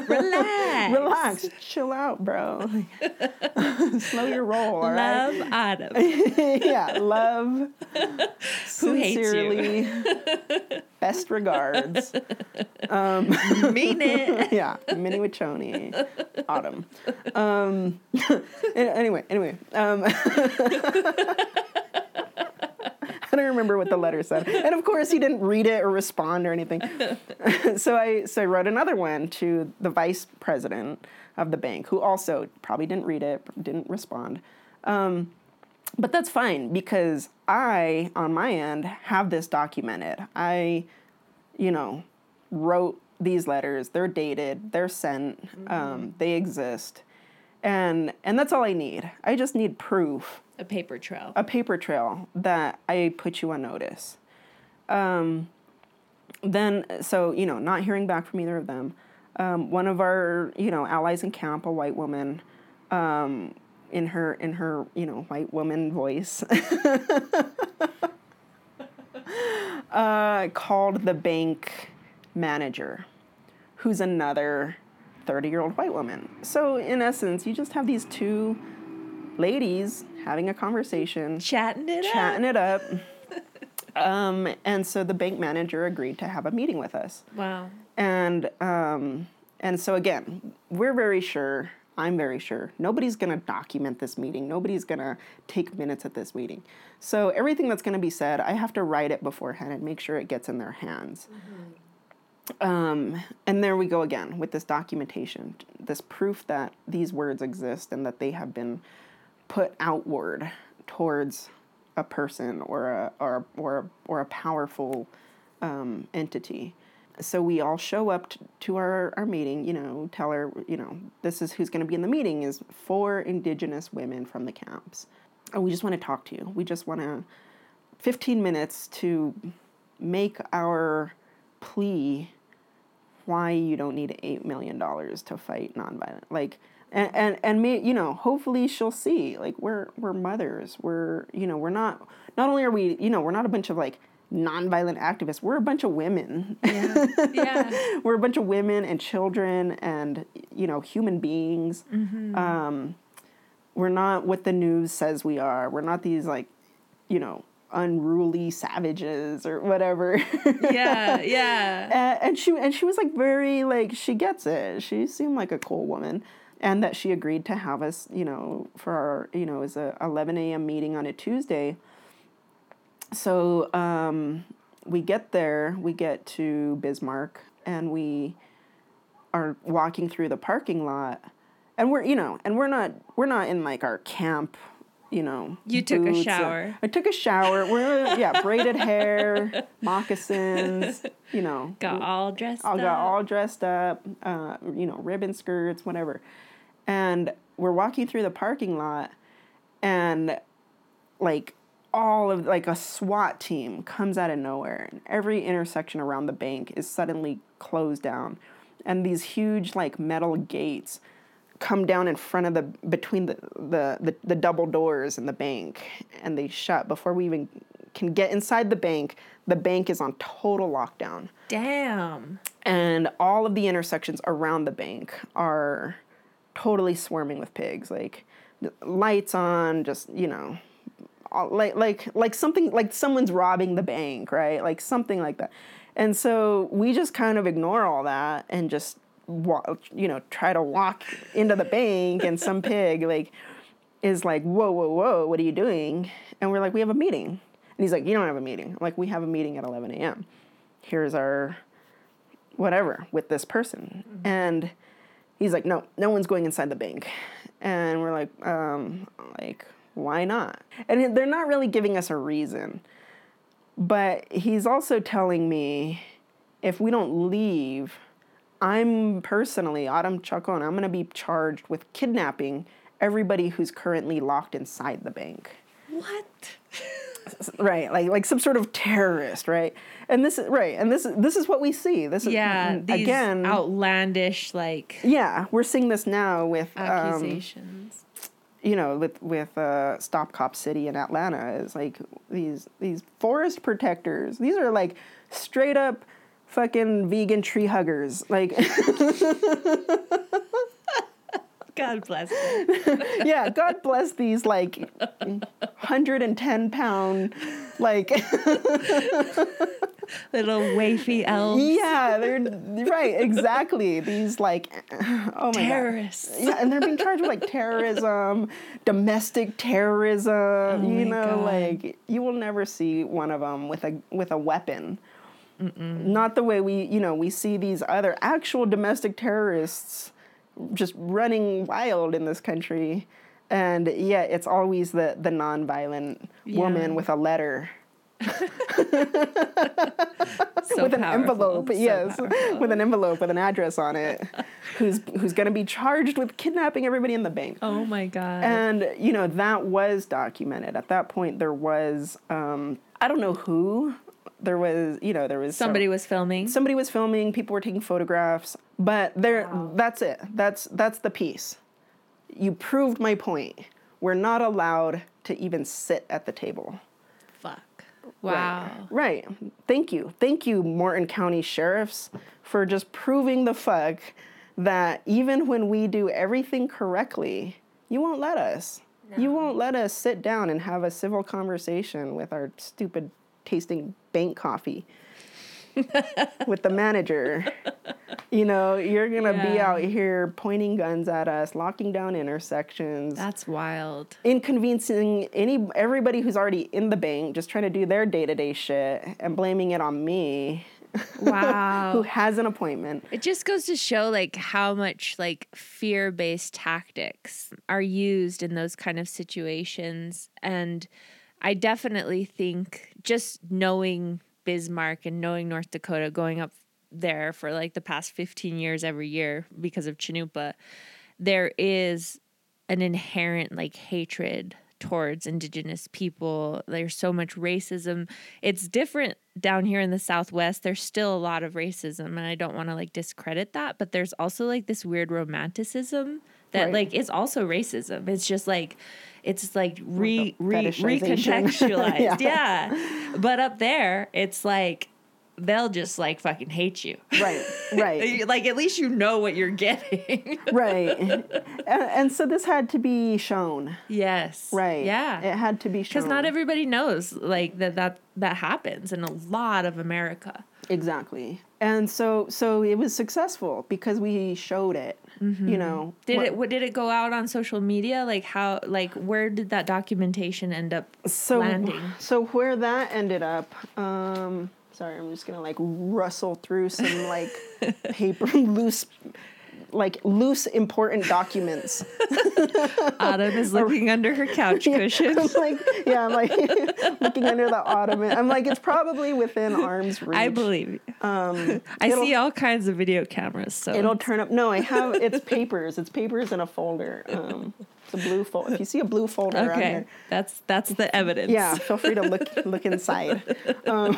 Relax. relax, chill out, bro. Like, slow your roll, all right? Love Autumn. yeah, love. Who hates you? sincerely, Best regards. Um, Mean it. yeah, Mni Wiconi, Autumn. Um, anyway, anyway. Um, I don't remember what the letter said, and of course he didn't read it or respond or anything. so I so I wrote another one to the vice president of the bank, who also probably didn't read it, didn't respond. Um, but that's fine because I, on my end, have this documented. I, you know, wrote these letters. They're dated. They're sent. Um, they exist, and and that's all I need. I just need proof, A paper trail. a paper trail that I put you on notice. Um, then, so you know, not hearing back from either of them. Um, one of our, you know, allies in camp, a white woman, um, in her in her you know white woman voice uh, called the bank manager who's another 30 year old white woman so in essence you just have these two ladies having a conversation Chatting it chatting up. it up um, and so the bank manager agreed to have a meeting with us Wow. and um, and so again, we're very sure. I'm very sure nobody's going to document this meeting. Nobody's going to take minutes at this meeting. So everything that's going to be said, I have to write it beforehand and make sure it gets in their hands. Um, and there we go again with this documentation, this proof that these words exist and that they have been put outward towards a person or a or or a, or a powerful um, entity. So we all show up t- to our, our meeting, you know, tell her, you know, this is who's going to be in the meeting is four indigenous women from the camps. And we just want to talk to you. We just want to 15 minutes to make our plea why you don't need eight million dollars to fight nonviolent like and and and me you know hopefully she'll see like we're we're mothers we're you know we're not not only are we you know we're not a bunch of like nonviolent activists we're a bunch of women Yeah. yeah. we're a bunch of women and children and you know human beings um, we're not what the news says we are we're not these like you know unruly savages or whatever Yeah. Yeah. and, and she and she was like very like she gets it she seemed like a cool woman and that she agreed to have us you know for our you know it was a 11 a.m meeting on a tuesday so um, we get there we get to bismarck and we are walking through the parking lot and we're you know and we're not we're not in like our camp you know You took a shower. i took a shower we're yeah braided hair moccasins you know Got all dressed I up. got all dressed up, uh, you know, ribbon skirts, whatever. And we're walking through the parking lot, and like all of like a SWAT team comes out of nowhere, and every intersection around the bank is suddenly closed down, and these huge like metal gates come down in front of the between the the, the, the double doors in the bank and they shut before we even can get inside the bank the bank is on total lockdown Damn. and all of the intersections around the bank are totally swarming with pigs like lights on just you know all- like like like something like someone's robbing the bank right? Like something like that. And so we just kind of ignore all that and just wa- you know try to walk into the bank and some pig like is like whoa whoa whoa what are you doing? And we're like we have a meeting. And he's like you don't have a meeting. I'm like we have a meeting at 11 a.m here's our whatever with this person. Mm-hmm. And he's like no no one's going inside the bank And we're like, um, like, why not? And they're not really giving us a reason. But he's also telling me if we don't leave, I'm personally, Autumn Chacon, I'm going to be charged with kidnapping everybody who's currently locked inside the bank. What? Right, like like some sort of terrorist, right? And this is right, and this is this is what we see. This is Yeah, these again outlandish like Yeah, we're seeing this now with um, accusations. you know, with with uh, Stop Cop City in Atlanta is like these these forest protectors. These are like straight up fucking vegan tree huggers. Like God bless them. yeah, God bless these like 110 pound like Little wafy elves. yeah, they're right, exactly. These like oh my god. Terrorists. Yeah, and they're being charged with like terrorism, domestic terrorism. Oh you Oh my know, God. like you will never see one of them with a with a weapon. Not the way we, you know, we see these other actual domestic terrorists just running wild in this country, and yeah, it's always the the nonviolent woman with a letter So with an powerful, envelope, so yes, powerful. with an envelope with an address on it, who's who's going to be charged with kidnapping everybody in the bank. Oh my god. And you know that was documented. At that point, there was um, I don't know who. There was you know there was Somebody several- was filming. somebody was filming. People were taking photographs. But there, that's it. That's that's the piece. You proved my point. We're not allowed to even sit at the table. Fuck. Wow. Right. right. Thank you. Thank you, Morton County sheriffs, for just proving the fuck that even when we do everything correctly, you won't let us. You won't let us sit down and have a civil conversation with our stupid tasting bank coffee with the manager. You know, you're going to be out here pointing guns at us, locking down intersections That's wild. inconveniencing any everybody who's already in the bank, just trying to do their day to day shit and blaming it on me, Wow. who has an appointment. It just goes to show like how much like fear-based tactics are used in those kind of situations and I definitely think just knowing Bismarck and knowing North Dakota going up there for like the past 15 years every year because of Chanunpa there is an inherent like hatred towards indigenous people. There's so much racism. It's different down here in the southwest. There's still a lot of racism and i don't want to like discredit that but there's also like this weird romanticism that Right. like is also racism it's just like it's like re, re recontextualized Yeah. yeah but up there it's like they'll just like fucking hate you Right, right, like at least you know what you're getting right. And, and so this had to be shown. yes Right. yeah It had to be shown. because not everybody knows like that that that happens in a lot of america Exactly. And so so it was successful because we showed it. You know. did What- it what did it go out on social media like how like where did that documentation end up so landing so where that ended up um sorry i'm just gonna like rustle through some like paper loose like loose important documents. Autumn is looking under her couch cushion I'm like yeah i'm like looking under the ottoman. I'm like it's probably within arm's reach. i believe you. um i see all kinds of video cameras so it'll turn up no i have it's papers. It's papers in a folder um it's a blue folder if you see a blue folder on okay there. that's that's the evidence. Yeah, feel free to look look inside. Um,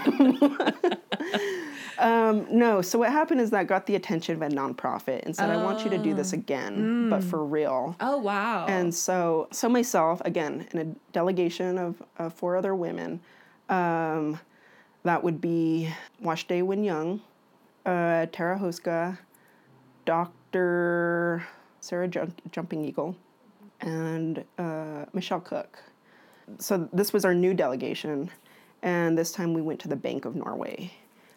um, no, so what happened is that got the attention of a nonprofit and said, "I want you to do this again, but for real." oh wow And so, so myself again, in a delegation of uh, four other women, um, that would be Wasté Win Young, uh, Tara Houska, Doctor Sarah Jump- Jumping Eagle, and uh, Michelle Cook. So this was our new delegation, and this time we went to the Bank of Norway,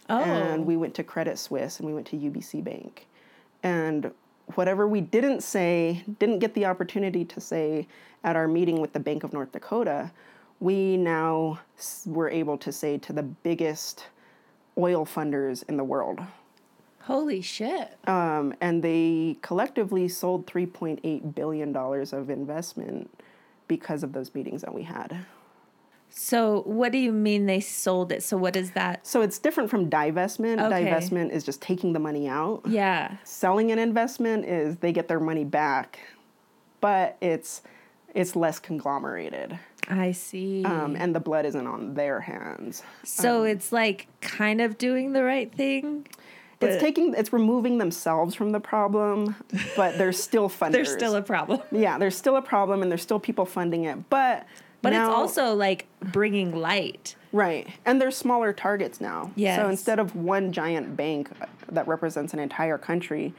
oh and we went to Credit Suisse, and we went to UBS Bank, and whatever we didn't say, didn't get the opportunity to say at our meeting with the Bank of North Dakota, we now were able to say to the biggest oil funders in the world. Holy shit. Um, and they collectively sold $3.8 billion of investment because of those meetings that we had. So, what do you mean they sold it? So, what is that? So it's different from divestment. Okay. Divestment is just taking the money out. Yeah. Selling an investment is they get their money back, but it's it's less conglomerated, I see. um, and the blood isn't on their hands. so, it's like kind of doing the right thing. It's taking it's removing themselves from the problem, but they're still funders. There's still a problem. yeah, there's still a problem, and there's still people funding it, but But now- it's also like bringing light. Right. And there's smaller targets now. Yes. So instead of one giant bank that represents an entire country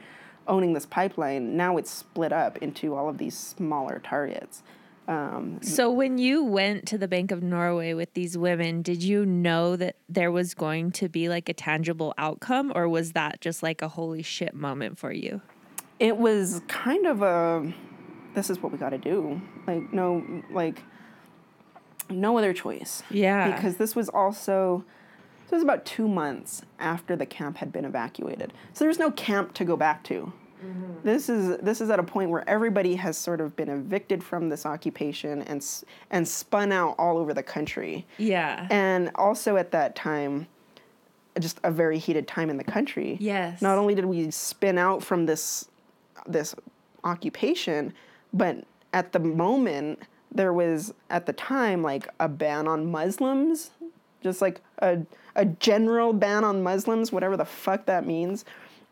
owning this pipeline, now it's split up into all of these smaller targets. Um, So, when you went to the Bank of Norway with these women, did you know that there was going to be like a tangible outcome, or was that just like a holy shit moment for you? it was kind of a this is what we got to do. Like no like no other choice. Yeah. Because this was also this was about 2 months after the camp had been evacuated. So there's no camp to go back to. Mm-hmm. This is this is at a point where everybody has sort of been evicted from this occupation and and spun out all over the country. Yeah. And also at that time, just a very heated time in the country. Yes. Not only did we spin out from this this occupation, but at the moment there was at the time like a ban on Muslims, just like a a general ban on Muslims, whatever the fuck that means.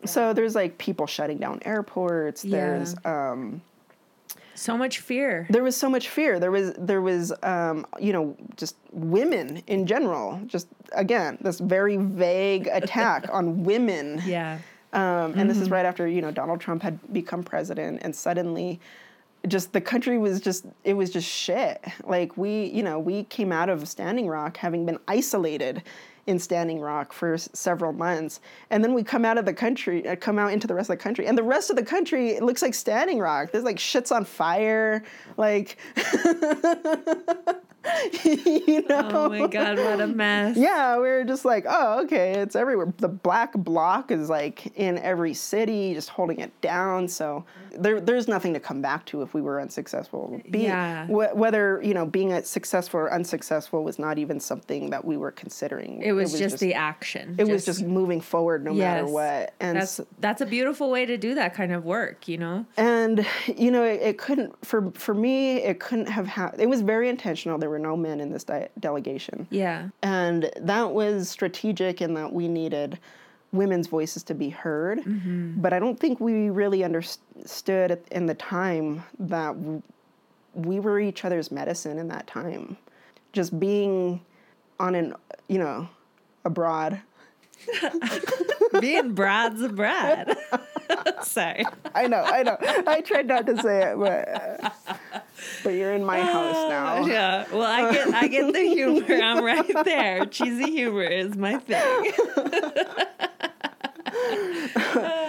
So there's like people shutting down airports. Yeah. There's um, so much fear. there was so much fear. There was there was um, you know just women in general. Just again this very vague attack on women. Yeah. Um, and this is right after you know Donald Trump had become president, and suddenly, just the country was just it was just shit. Like we you know we came out of Standing Rock having been isolated in Standing Rock for s- several months, and then we come out of the country, uh, come out into the rest of the country, and the rest of the country it looks like Standing Rock. There's like shit's on fire, like you know. Oh my God, what a mess. Yeah, we were just like, oh, okay, it's everywhere. The black block is like in every city, just holding it down. So there, there's nothing to come back to if we were unsuccessful. Be, Yeah. wh- whether you know being a successful or unsuccessful was not even something that we were considering. It was, just, the action. It was just moving forward no matter what. And That's that's a beautiful way to do that kind of work, you know? and you know it, it couldn't for for me it couldn't have happened. It was very intentional. There were no men in this de- delegation. Yeah. And that was strategic in that we needed women's voices to be heard. Mm-hmm. But I don't think we really understood in the time that we were each other's medicine in that time. Just being on an, you know, abroad. Being broad's a Brad. Sorry. I know, I know. I tried not to say it, but uh, but you're in my house now. Yeah. Well, I get I get the humor. I'm right there. Cheesy humor is my thing.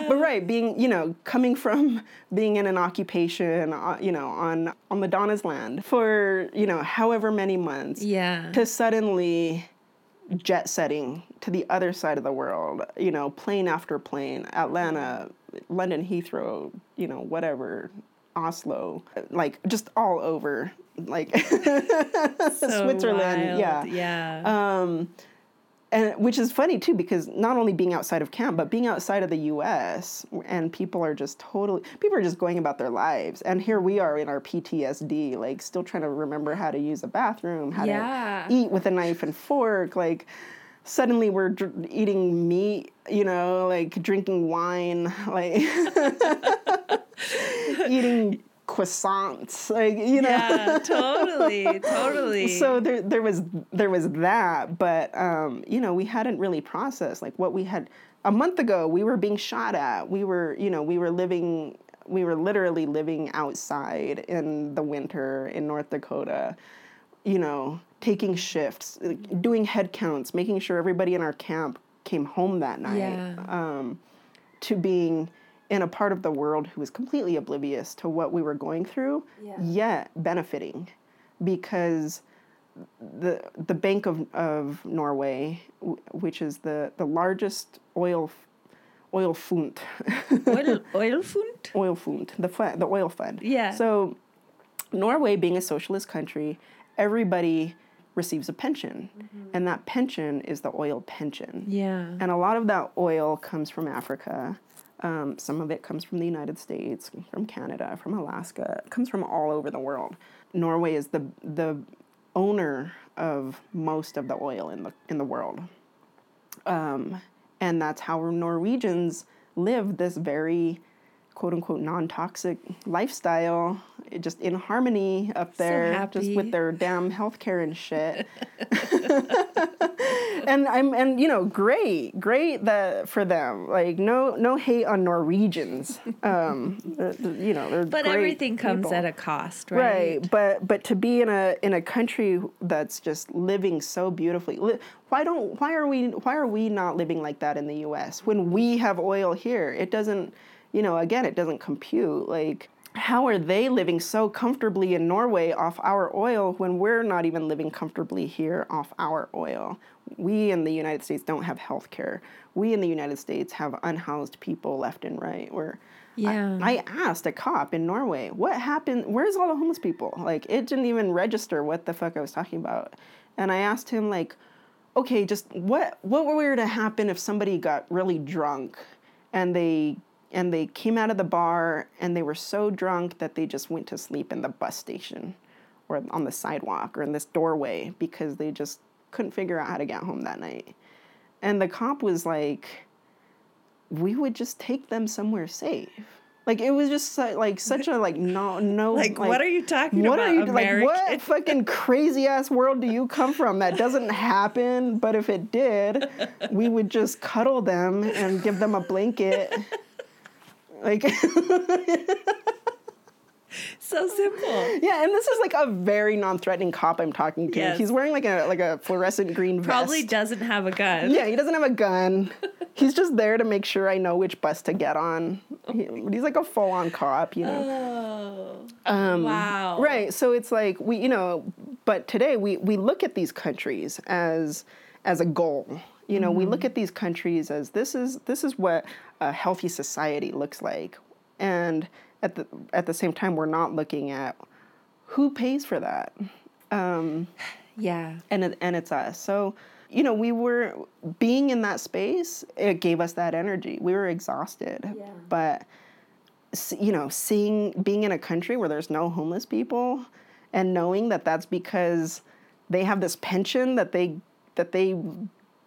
but right being you know coming from being in an occupation uh, you know on on madonna's land for you know however many months Yeah. to suddenly jet setting to the other side of the world you know plane after plane atlanta london heathrow you know whatever oslo like just all over like So switzerland wild. yeah Yeah. um, and which is funny too because not only being outside of camp but being outside of the US and people are just totally people are just going about their lives and here we are in our PTSD like still trying to remember how to use a bathroom how Yeah. to eat with a knife and fork like suddenly we're dr- eating meat you know like drinking wine like eating croissants like you know. Yeah, totally, totally. so there, there was there was that but um, you know we hadn't really processed like what we had a month ago we were being shot at. We were you know we were living we were literally living outside in the winter in north dakota you know taking shifts doing head counts making sure everybody in our camp came home that night Yeah. um, to being in a part of the world who was completely oblivious to what we were going through Yeah. yet benefiting because the the Bank of, of Norway, w- which is the, the largest oil oil fund. oil oil fund. Oil fund. The fund, the oil fund. Yeah. So, Norway being a socialist country, everybody receives a pension, mm-hmm. and that pension is the oil pension. Yeah. And a lot of that oil comes from Africa. Um, some of it comes from the United States, from Canada, from Alaska. It comes from all over the world. Norway is the the owner of most of the oil in the in the world, um, and that's how Norwegians live this very quote unquote non toxic lifestyle, just in harmony up there, so just with their damn healthcare and shit. and I'm and you know great, great that for them. Like no no hate on Norwegians. Um, you know, they're but everything comes people. at a cost, right? Right, but but to be in a in a country that's just living so beautifully. Why don't why are we why are we not living like that in the U.S. when we have oil here? It doesn't you know, again, it doesn't compute. Like, how are they living so comfortably in Norway off our oil when we're not even living comfortably here off our oil? We in the United States don't have health care. We in the United States have unhoused people left and right. Where yeah. I, I asked a cop in Norway, what happened? Where's all the homeless people? Like, it didn't even register what the fuck I was talking about. And I asked him, like, okay, just what what were to happen if somebody got really drunk and they and they came out of the bar and they were so drunk that they just went to sleep in the bus station or on the sidewalk or in this doorway because they just couldn't figure out how to get home that night. And the cop was like, we would just take them somewhere safe. Like it was just like such a like no no like, like what are you talking what about? Are you, American? Like what fucking crazy ass world do you come from? That doesn't happen. But if it did, we would just cuddle them and give them a blanket like so simple. Yeah, and this is like a very non-threatening cop I'm talking to. Yes. He's wearing like a like a fluorescent green vest. Probably doesn't have a gun. Yeah, he doesn't have a gun. he's just there to make sure I know which bus to get on. He, he's like a full-on cop, you know. Oh. Um, wow. Right. So it's like we, you know, but today we we look at these countries as as a goal you know, mm-hmm. we look mm-hmm. at these countries as this is this is what a healthy society looks like, and at the at the same time, we're not looking at who pays for that. Um, yeah, and it, and it's us. So you know, we were being in that space. It gave us that energy. We were exhausted, yeah. but you know, seeing being in a country where there's no homeless people, and knowing that that's because they have this pension that they that they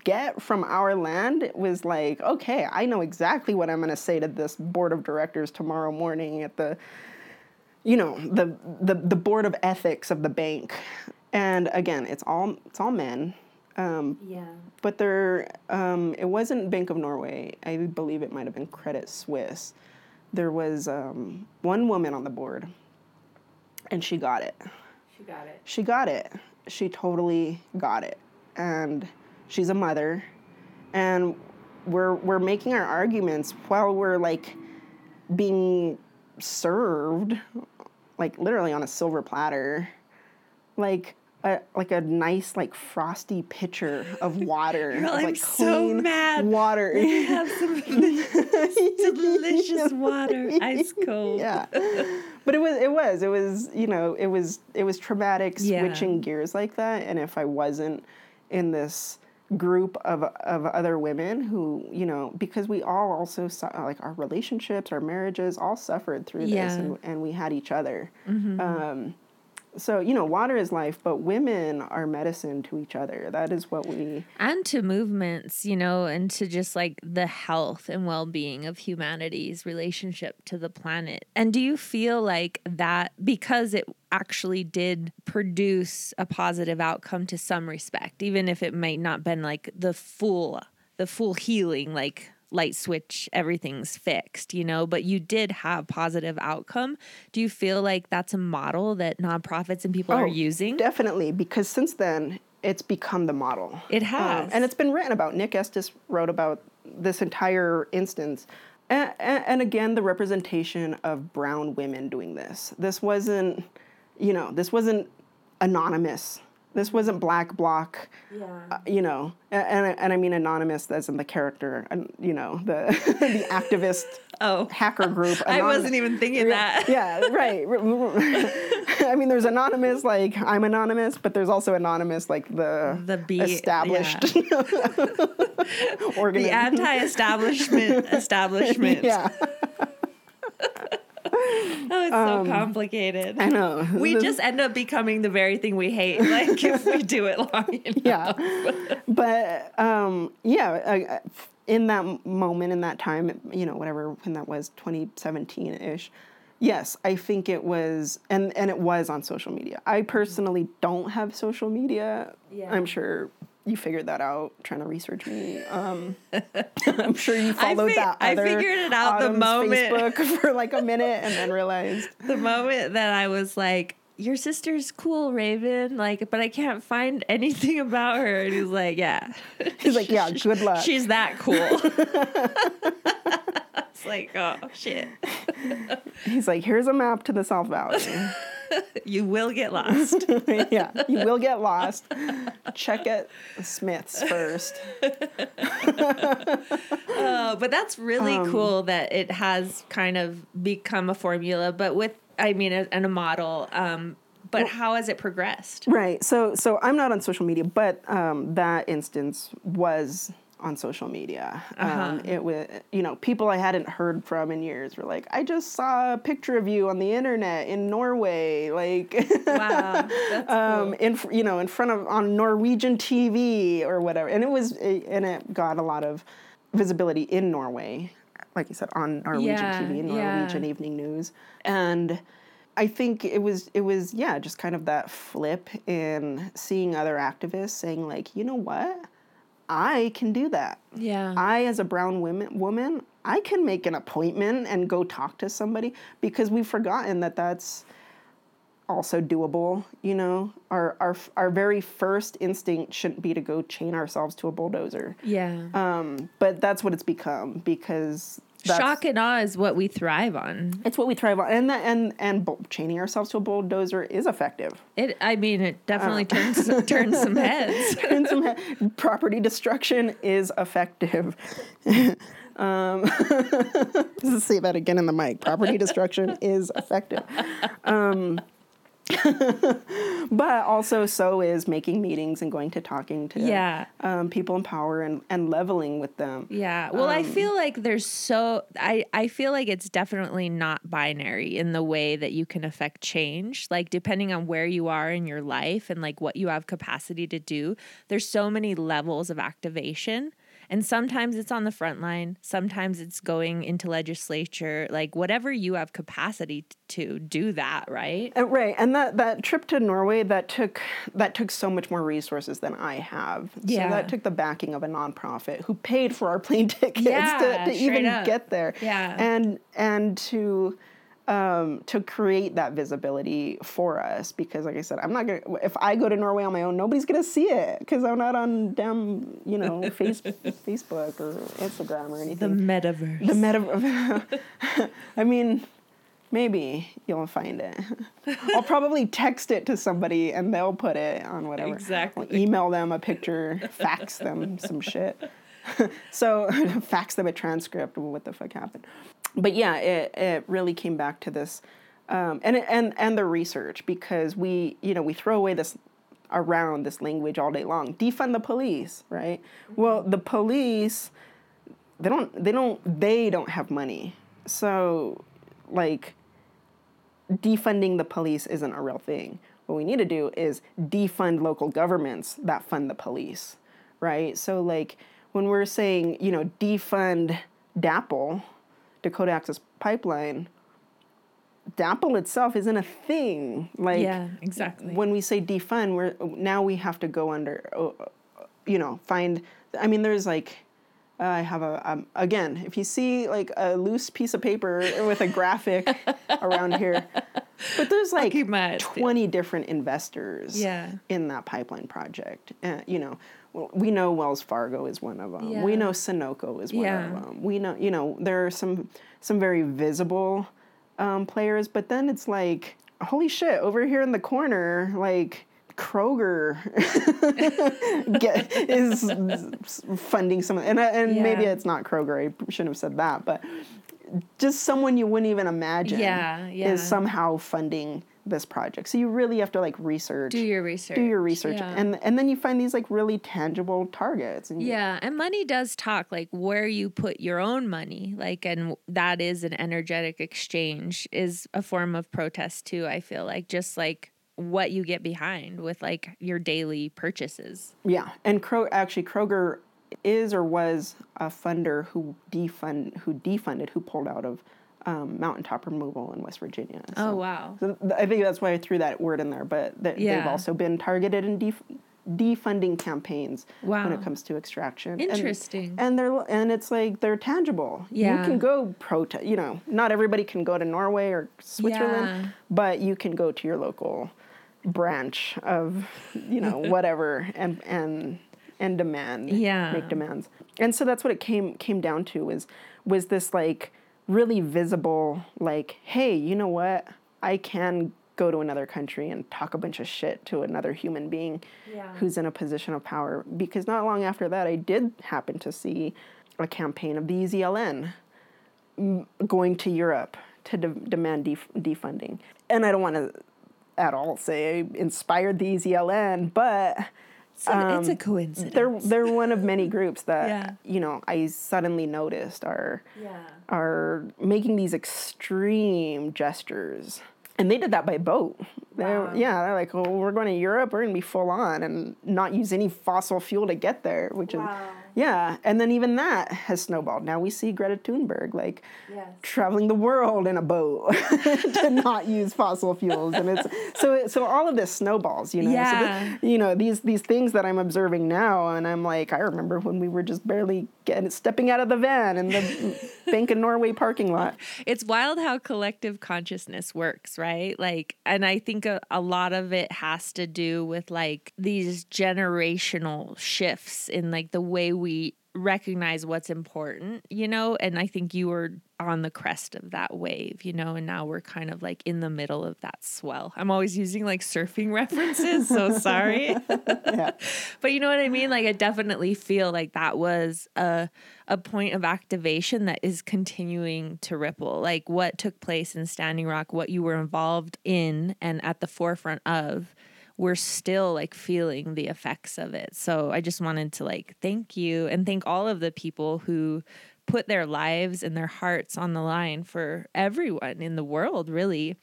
get from our land was like okay i know exactly what i'm going to say to this board of directors tomorrow morning at the you know the, the the board of ethics of the bank. And again it's all it's all men. Um, yeah. but there um, it wasn't bank of norway. I believe it might have been credit suisse. There was um, one woman on the board and she got it. She got it. She got it. She totally got it. And she's a mother, and we're we're making our arguments while we're like being served, like literally on a silver platter, like a, like a nice like frosty pitcher of water, Girl, of, I'm like so mad. water. They have some delicious water, ice cold. Yeah, but it was it was it was you know it was it was traumatic Yeah. switching gears like that, and if I wasn't in this group of of other women who you know because we all also like our relationships our marriages all suffered through yeah. this and, and we had each other mm-hmm. um, so you know water is life but women are medicine to each other. That is what we and to movements you know and to just like the health and well-being of humanity's relationship to the planet. And do you feel like that because it actually did produce a positive outcome to some respect even if it might not been like the full the full healing like light switch, everything's fixed, you know, but you did have positive outcome. Do you feel like that's a model that nonprofits and people oh, are using? Definitely, because since then it's become the model. It um, has. Um, and it's been written about. Nick Estes wrote about this entire instance. And, and, and again, the representation of brown women doing this. This wasn't, you know, this wasn't anonymous This wasn't black bloc Yeah. Uh, you know, and, and and I mean anonymous as in the character, and you know the the activist Oh. hacker group. I wasn't even thinking that. Yeah, right. I mean, there's anonymous, like I'm anonymous, but there's also anonymous, like the The B- established The anti-establishment establishment. yeah, Oh, it's so complicated. Um, I know. We This- just end up becoming the very thing we hate. Like if we do it long enough. yeah, but um, yeah, uh, in that moment, in that time, you know, whatever when that was, 2017 ish. Yes, I think it was, and and it was on social media. I personally don't have social media. Yeah. I'm sure you figured that out trying to research me. Um, I'm sure you followed fi- that. I figured it out the Autumn's moment- Facebook for like a minute, and then realized. The moment that I was like, your sister's cool, Raven. Like, but I can't find anything about her. And he's like, yeah. He's like, yeah, good luck. She's that cool. It's like, oh shit. He's like, here's a map to the South Valley. You will get lost. yeah, you will get lost. Check at Smith's first. Oh, but that's really Um, cool that it has kind of become a formula, but with, I mean, a, and a model. Um, but how has it progressed? Right. So, so I'm not on social media, but um, that instance was on social media. Um, it was, you know, people I hadn't heard from in years were like, "I just saw a picture of you on the internet in Norway," like. Wow, that's um, in you know in front of on Norwegian TV or whatever, and it was and it got a lot of visibility in Norway, like you said on Norwegian Yeah, TV and yeah. Norwegian Evening News, and I think it was it was yeah just kind of that flip in seeing other activists saying like you know what I can do that. Yeah. I, as a brown woman, woman, I can make an appointment and go talk to somebody because we've forgotten that that's also doable. You know, our our our very first instinct shouldn't be to go chain ourselves to a bulldozer. yeah. Um, but that's what it's become because that's, Shock and awe is what we thrive on. It's what we thrive on, and that and and chaining ourselves to a bulldozer is effective. It. I mean, it Uh. definitely turns turns some heads. And some property destruction is effective. um, let's say that again in the mic. Property destruction is effective. Um, but also, so is making meetings and going to talking to Yeah. um, people in power and, and leveling with them. Yeah. Well, Um, I feel like there's so I I feel like it's definitely not binary in the way that you can affect change. Like depending on where you are in your life and like what you have capacity to do, there's so many levels of activation. And sometimes it's on the front line, sometimes it's going into legislature, like whatever you have capacity to do that, right? Uh, right, and that, that trip to Norway that took that took so much more resources than I have. Yeah. So that took the backing of a nonprofit who paid for our plane tickets Yeah, to, to even up. get there. Yeah. and and to um, to create that visibility for us because, like I said, I'm not gonna. If I go to Norway on my own, nobody's gonna see it because I'm not on damn you know face, Facebook or Instagram or anything The metaverse. The metaverse I mean, maybe you'll find it. I'll probably text it to somebody and they'll put it on whatever. Exactly. I'll email them a picture, fax them some shit. so fax them a transcript of what the fuck happened. But yeah, it it really came back to this, um, and and and the research because we you know we throw away this around this language all day long. Defund the police, right? Well, the police they don't they don't they don't have money so like defunding the police isn't a real thing what we need to do is defund local governments that fund the police right so like when we're saying you know defund DAPL dakota access pipeline DAPL itself isn't a thing like yeah, exactly. when we say defund, we're now we have to go under, uh, you know, find. I mean, there's like, uh, I have a um, again. If you see like a loose piece of paper with a graphic around here, but there's like keep my eyes twenty different investors. Yeah. In that pipeline project, uh, you know. We know Wells Fargo is one of them. We know Sunoco is one Yeah. of them. We know, you know, there are some some very visible um, players, but then it's like, holy shit, over here in the corner, like Kroger get, is funding some, and and yeah. maybe it's not Kroger. I shouldn't have said that, but just someone you wouldn't even imagine yeah, yeah. is somehow funding this project. So you really have to like research. Do your research. Do your research. Yeah. And and then you find these like really tangible targets. And yeah, and money does talk like where you put your own money. Like and that is an energetic exchange is a form of protest too, I feel like just like what you get behind with like your daily purchases. Yeah. And Kro- actually Kroger is or was a funder who defund who defunded who pulled out of um, mountaintop removal in West Virginia. So, oh wow! So I think that's why I threw that word in there. But th- yeah. they've also been targeted in def- defunding campaigns wow. when it comes to extraction. Interesting. And, and, they're and it's like they're tangible. Yeah. You can go protest. You know, not everybody can go to Norway or Switzerland, yeah. but you can go to your local branch of you know whatever and and and demand yeah make demands and so that's what it came came down to was was this like really visible like hey you know what? I can go to another country and talk a bunch of shit to another human being yeah. who's in a position of power. Because not long after that i did happen to see a campaign of the ezln going to europe to de- demand def- defunding. And i don't want to at all say I inspired the EZLN, but um, it's a coincidence. They're they're one of many groups that yeah. you know I suddenly noticed are yeah. are making these extreme gestures, and they did that by boat. They're. Yeah, they're like, well, we're going to Europe. We're going to be full on and not use any fossil fuel to get there, which wow. is yeah, and then even that has snowballed. Now we see Greta Thunberg like yes. traveling the world in a boat to not use fossil fuels, and it's so so all of this snowballs, you know. Yeah. So the, you know these these things that I'm observing now, and I'm like, I remember when we were just barely getting stepping out of the van in the Bank of Norway parking lot. It's wild how collective consciousness works, right? Like, and I think a, a lot of it has to do with like these generational shifts in like the way we recognize what's important, you know? And I think you were on the crest of that wave, you know? And now we're kind of like in the middle of that swell. I'm always using like surfing references, so sorry. yeah. But you know what I mean? Like I definitely feel like that was a a point of activation that is continuing to ripple. Like what took place in Standing Rock, what you were involved in and at the forefront of we're still like feeling the effects of it. So I just wanted to like thank you and thank all of the people who put their lives and their hearts on the line for everyone in the world, really.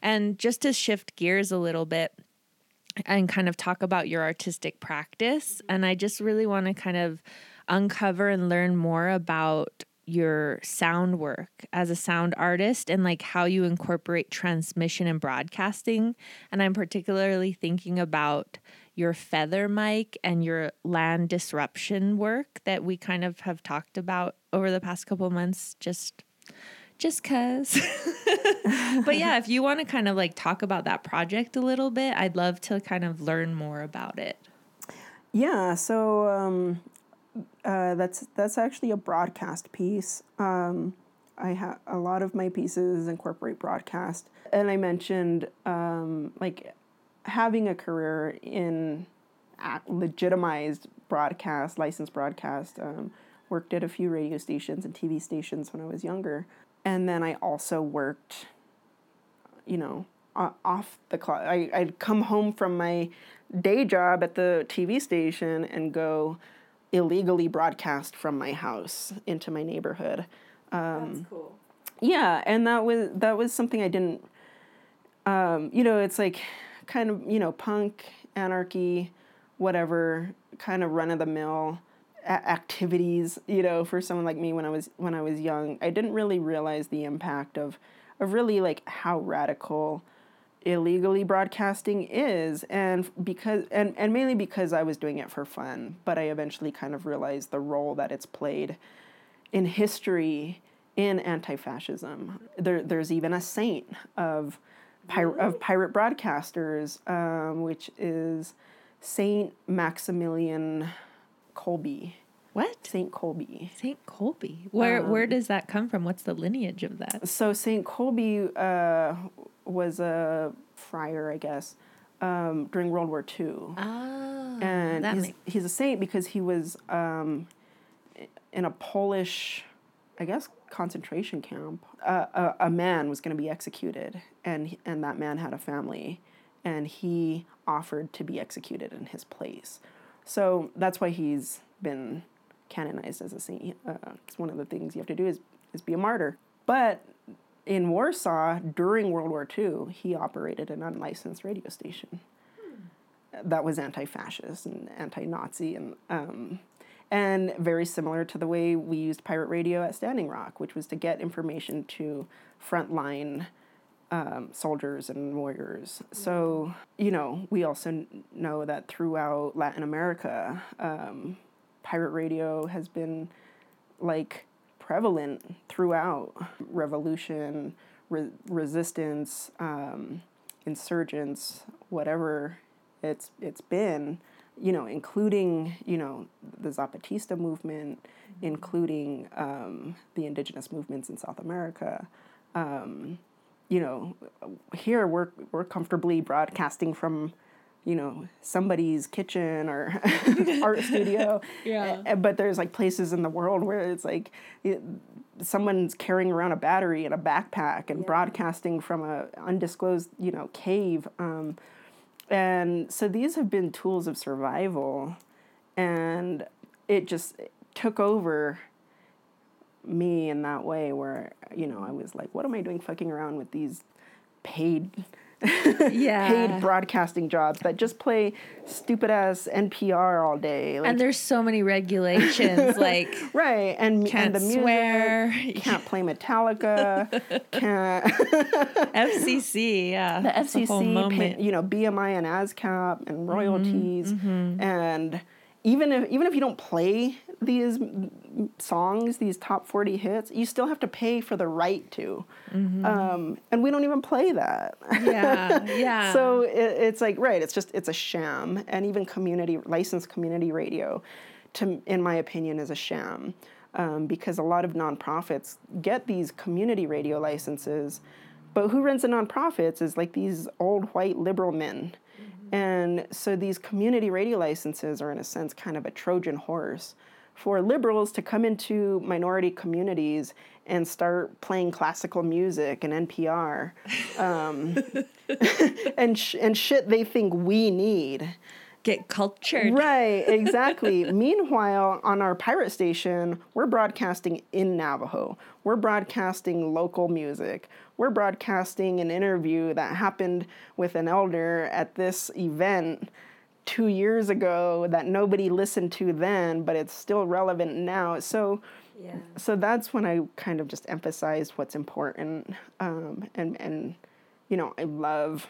And just to shift gears a little bit and kind of talk about your artistic practice. And I just really want to kind of uncover and learn more about your sound work as a sound artist and like how you incorporate transmission and broadcasting. And I'm particularly thinking about your feather mic and your land disruption work that we kind of have talked about over the past couple months just just cuz. but yeah, if you want to kind of like talk about that project a little bit, I'd love to kind of learn more about it. Yeah, so um uh, that's that's actually a broadcast piece. Um, I have a lot of my pieces incorporate broadcast, and I mentioned um, like having a career in legitimized broadcast, licensed broadcast. Um, worked at a few radio stations and TV stations when I was younger, and then I also worked, you know, off the clock. I I'd come home from my day job at the TV station and go illegally broadcast from my house into my neighborhood. Um, That's cool. Yeah, and that was that was something I didn't. Um, you know, it's like kind of you know punk anarchy, whatever kind of run of the mill a- activities. You know, for someone like me when I was when I was young, I didn't really realize the impact of of really like how radical illegally broadcasting is and because and, and mainly because I was doing it for fun but I eventually kind of realized the role that it's played in history in anti-fascism. There, there's even a saint of pir- of pirate broadcasters um, which is Saint Maximilian Kolbe what? Saint Kolbe. Saint Kolbe. Where um, where does that come from? What's the lineage of that? So Saint Kolbe uh, was a friar, I guess, um, during World War II. Ah, and he's, makes he's a saint because he was um, in a Polish, I guess, concentration camp. Uh, a, a man was going to be executed, and and that man had a family, and he offered to be executed in his place. So that's why he's been canonized as a saint. Uh, one of the things you have to do is is be a martyr. But in Warsaw during World War II, he operated an unlicensed radio station that was anti-fascist and anti-Nazi and um, and very similar to the way we used pirate radio at Standing Rock, which was to get information to frontline um, soldiers and warriors. So you know, we also kn- know that throughout Latin America, um, pirate radio has been like prevalent throughout revolution, re- resistance, um, insurgents, whatever it's it's been, you know, including you know the Zapatista movement, including um, the indigenous movements in South America. Um, you know, here we're we're comfortably broadcasting from, you know, somebody's kitchen or art studio. Yeah. But there's like places in the world where it's like it, someone's carrying around a battery in a backpack and broadcasting from a undisclosed, you know, cave. Um, and so these have been tools of survival, and it just took over me in that way where you know I was like, what am I doing fucking around with these paid yeah. paid broadcasting jobs that just play stupid ass NPR all day. Like, and there's so many regulations, like right, and can't and the music swear. can't play Metallica, can't FCC, yeah, the FCC, pay, you know, BMI and ASCAP and royalties, Mm-hmm, and even if even if you don't play these songs, these top forty hits, you still have to pay for the right to, um, and we don't even play that. Mm-hmm. yeah, yeah. So it, it's like right, it's just it's a sham, and even community licensed community radio, to in my opinion, is a sham, um, because a lot of nonprofits get these community radio licenses, but who runs the nonprofits is like these old white liberal men, and so these community radio licenses are in a sense kind of a Trojan horse for liberals to come into minority communities and start playing classical music and NPR um, and sh- and shit they think we need. Get cultured. Right, exactly. Meanwhile, on our pirate station, we're broadcasting in Navajo. We're broadcasting local music. We're broadcasting an interview that happened with an elder at this event two years ago that nobody listened to then, but it's still relevant now. So, Yeah. so that's when I kind of just emphasized what's important. Um, and and you know, I love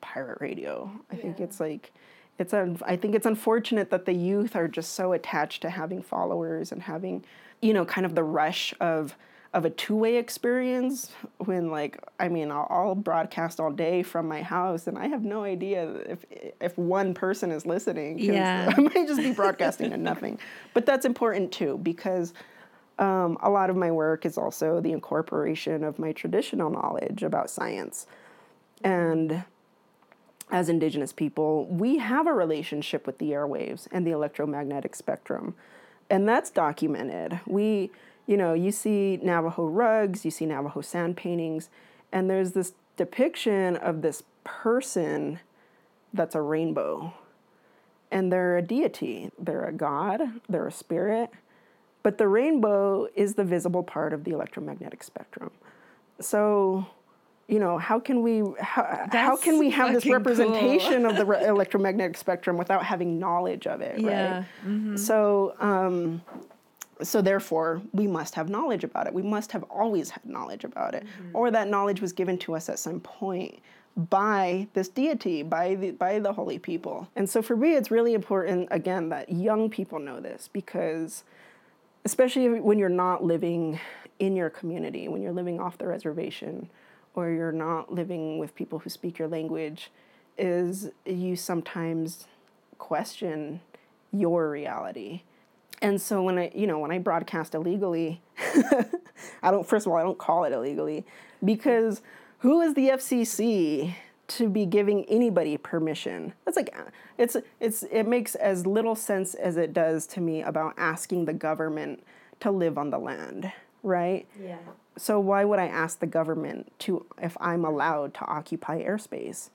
pirate radio. I think it's like it's un- I think it's unfortunate that the youth are just so attached to having followers and having you know kind of the rush of of a two-way experience when like I mean I'll, I'll broadcast all day from my house and I have no idea if if one person is listening Yeah. I might just be broadcasting to nothing but that's important too because um, a lot of my work is also the incorporation of my traditional knowledge about science and as indigenous people, we have a relationship with the airwaves and the electromagnetic spectrum. And that's documented. We, you know, you see Navajo rugs, you see Navajo sand paintings, and there's this depiction of this person that's a rainbow. And they're a deity, they're a god, they're a spirit, but the rainbow is the visible part of the electromagnetic spectrum. So, you know, how can we how, how can we have this representation of the re- electromagnetic spectrum without having knowledge of it, Yeah. right? So, um, so therefore, we must have knowledge about it. We must have always had knowledge about it, mm-hmm. or that knowledge was given to us at some point by this deity, by the by the holy people. And so, for me, it's really important again that young people know this because especially when you're not living in your community, when you're living off the reservation, or you're not living with people who speak your language, is you sometimes question your reality. And so when I, you know, when I broadcast illegally, I don't. First of all, I don't call it illegally because who is the FCC to be giving anybody permission. That's like it's it's it makes as little sense as it does to me about asking the government to live on the land, right? Yeah. So why would I ask the government to if I'm allowed to occupy airspace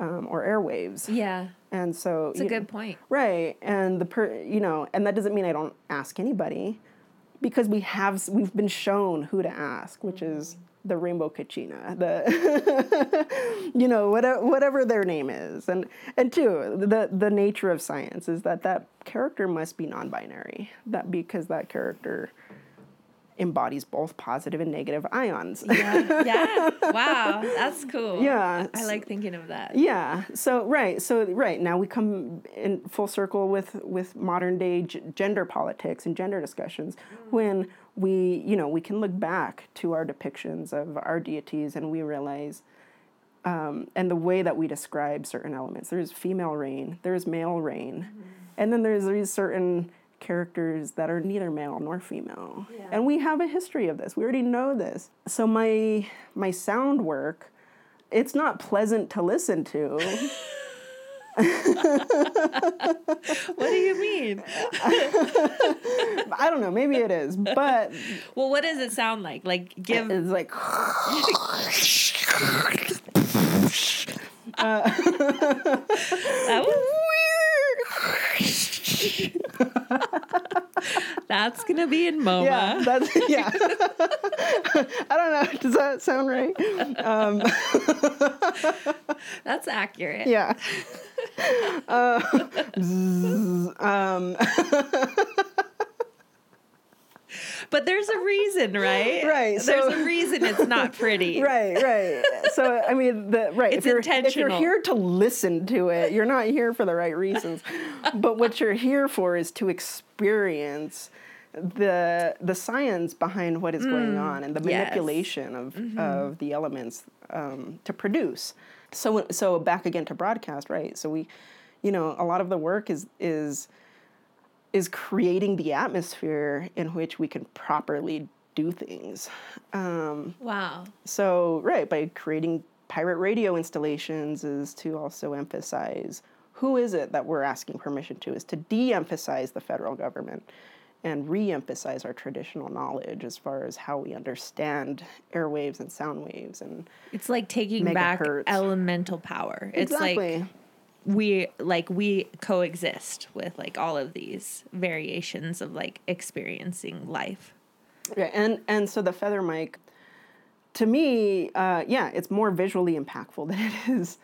um, or airwaves? Yeah. And so It's a good point. Right, and the per you know, and that doesn't mean I don't ask anybody, because we have we've been shown who to ask, which is the rainbow kachina, the you know whatever whatever their name is, and and two the the nature of science is that that character must be non-binary, that because that character embodies both positive and negative ions. Yeah. yeah. Wow. That's cool. Yeah. I like thinking of that. Yeah. So right. So right now we come in full circle with with modern day g- gender politics and gender discussions when we you know we can look back to our depictions of our deities and we realize. Um, and the way that we describe certain elements. There's female rain, there's male rain, and then there's these certain characters that are neither male nor female. Yeah. And we have a history of this. We already know this. So my my sound work, it's not pleasant to listen to. What do you mean? I don't know, maybe it is, but Well, what does it sound like? Like give it's like that was That's gonna be in MoMA. yeah, that's yeah. I don't know. Does that sound right? Um, That's accurate. yeah. Uh, zzz, um, But there's a reason, right? Right, There's a reason it's not pretty. right, right. So I mean, the right. It's if you're, If you're here to listen to it, you're not here for the right reasons. but what you're here for is to experience the the science behind what is going on and the Mm, yes. Mm-hmm. manipulation of of the elements um, to produce. So so back again to broadcast, right? So we, you know, a lot of the work is is is creating the atmosphere in which we can properly do things. Um, Wow. so, right, by creating pirate radio installations is to also emphasize who is it that we're asking permission to, is to de emphasize the federal government and re emphasize our traditional knowledge as far as how we understand airwaves and sound waves. And It's like taking back Megahertz. elemental power. It's exactly. like we like we coexist with like all of these variations of like experiencing life. Yeah, and and so the feather mic, to me, uh, yeah, it's more visually impactful than it is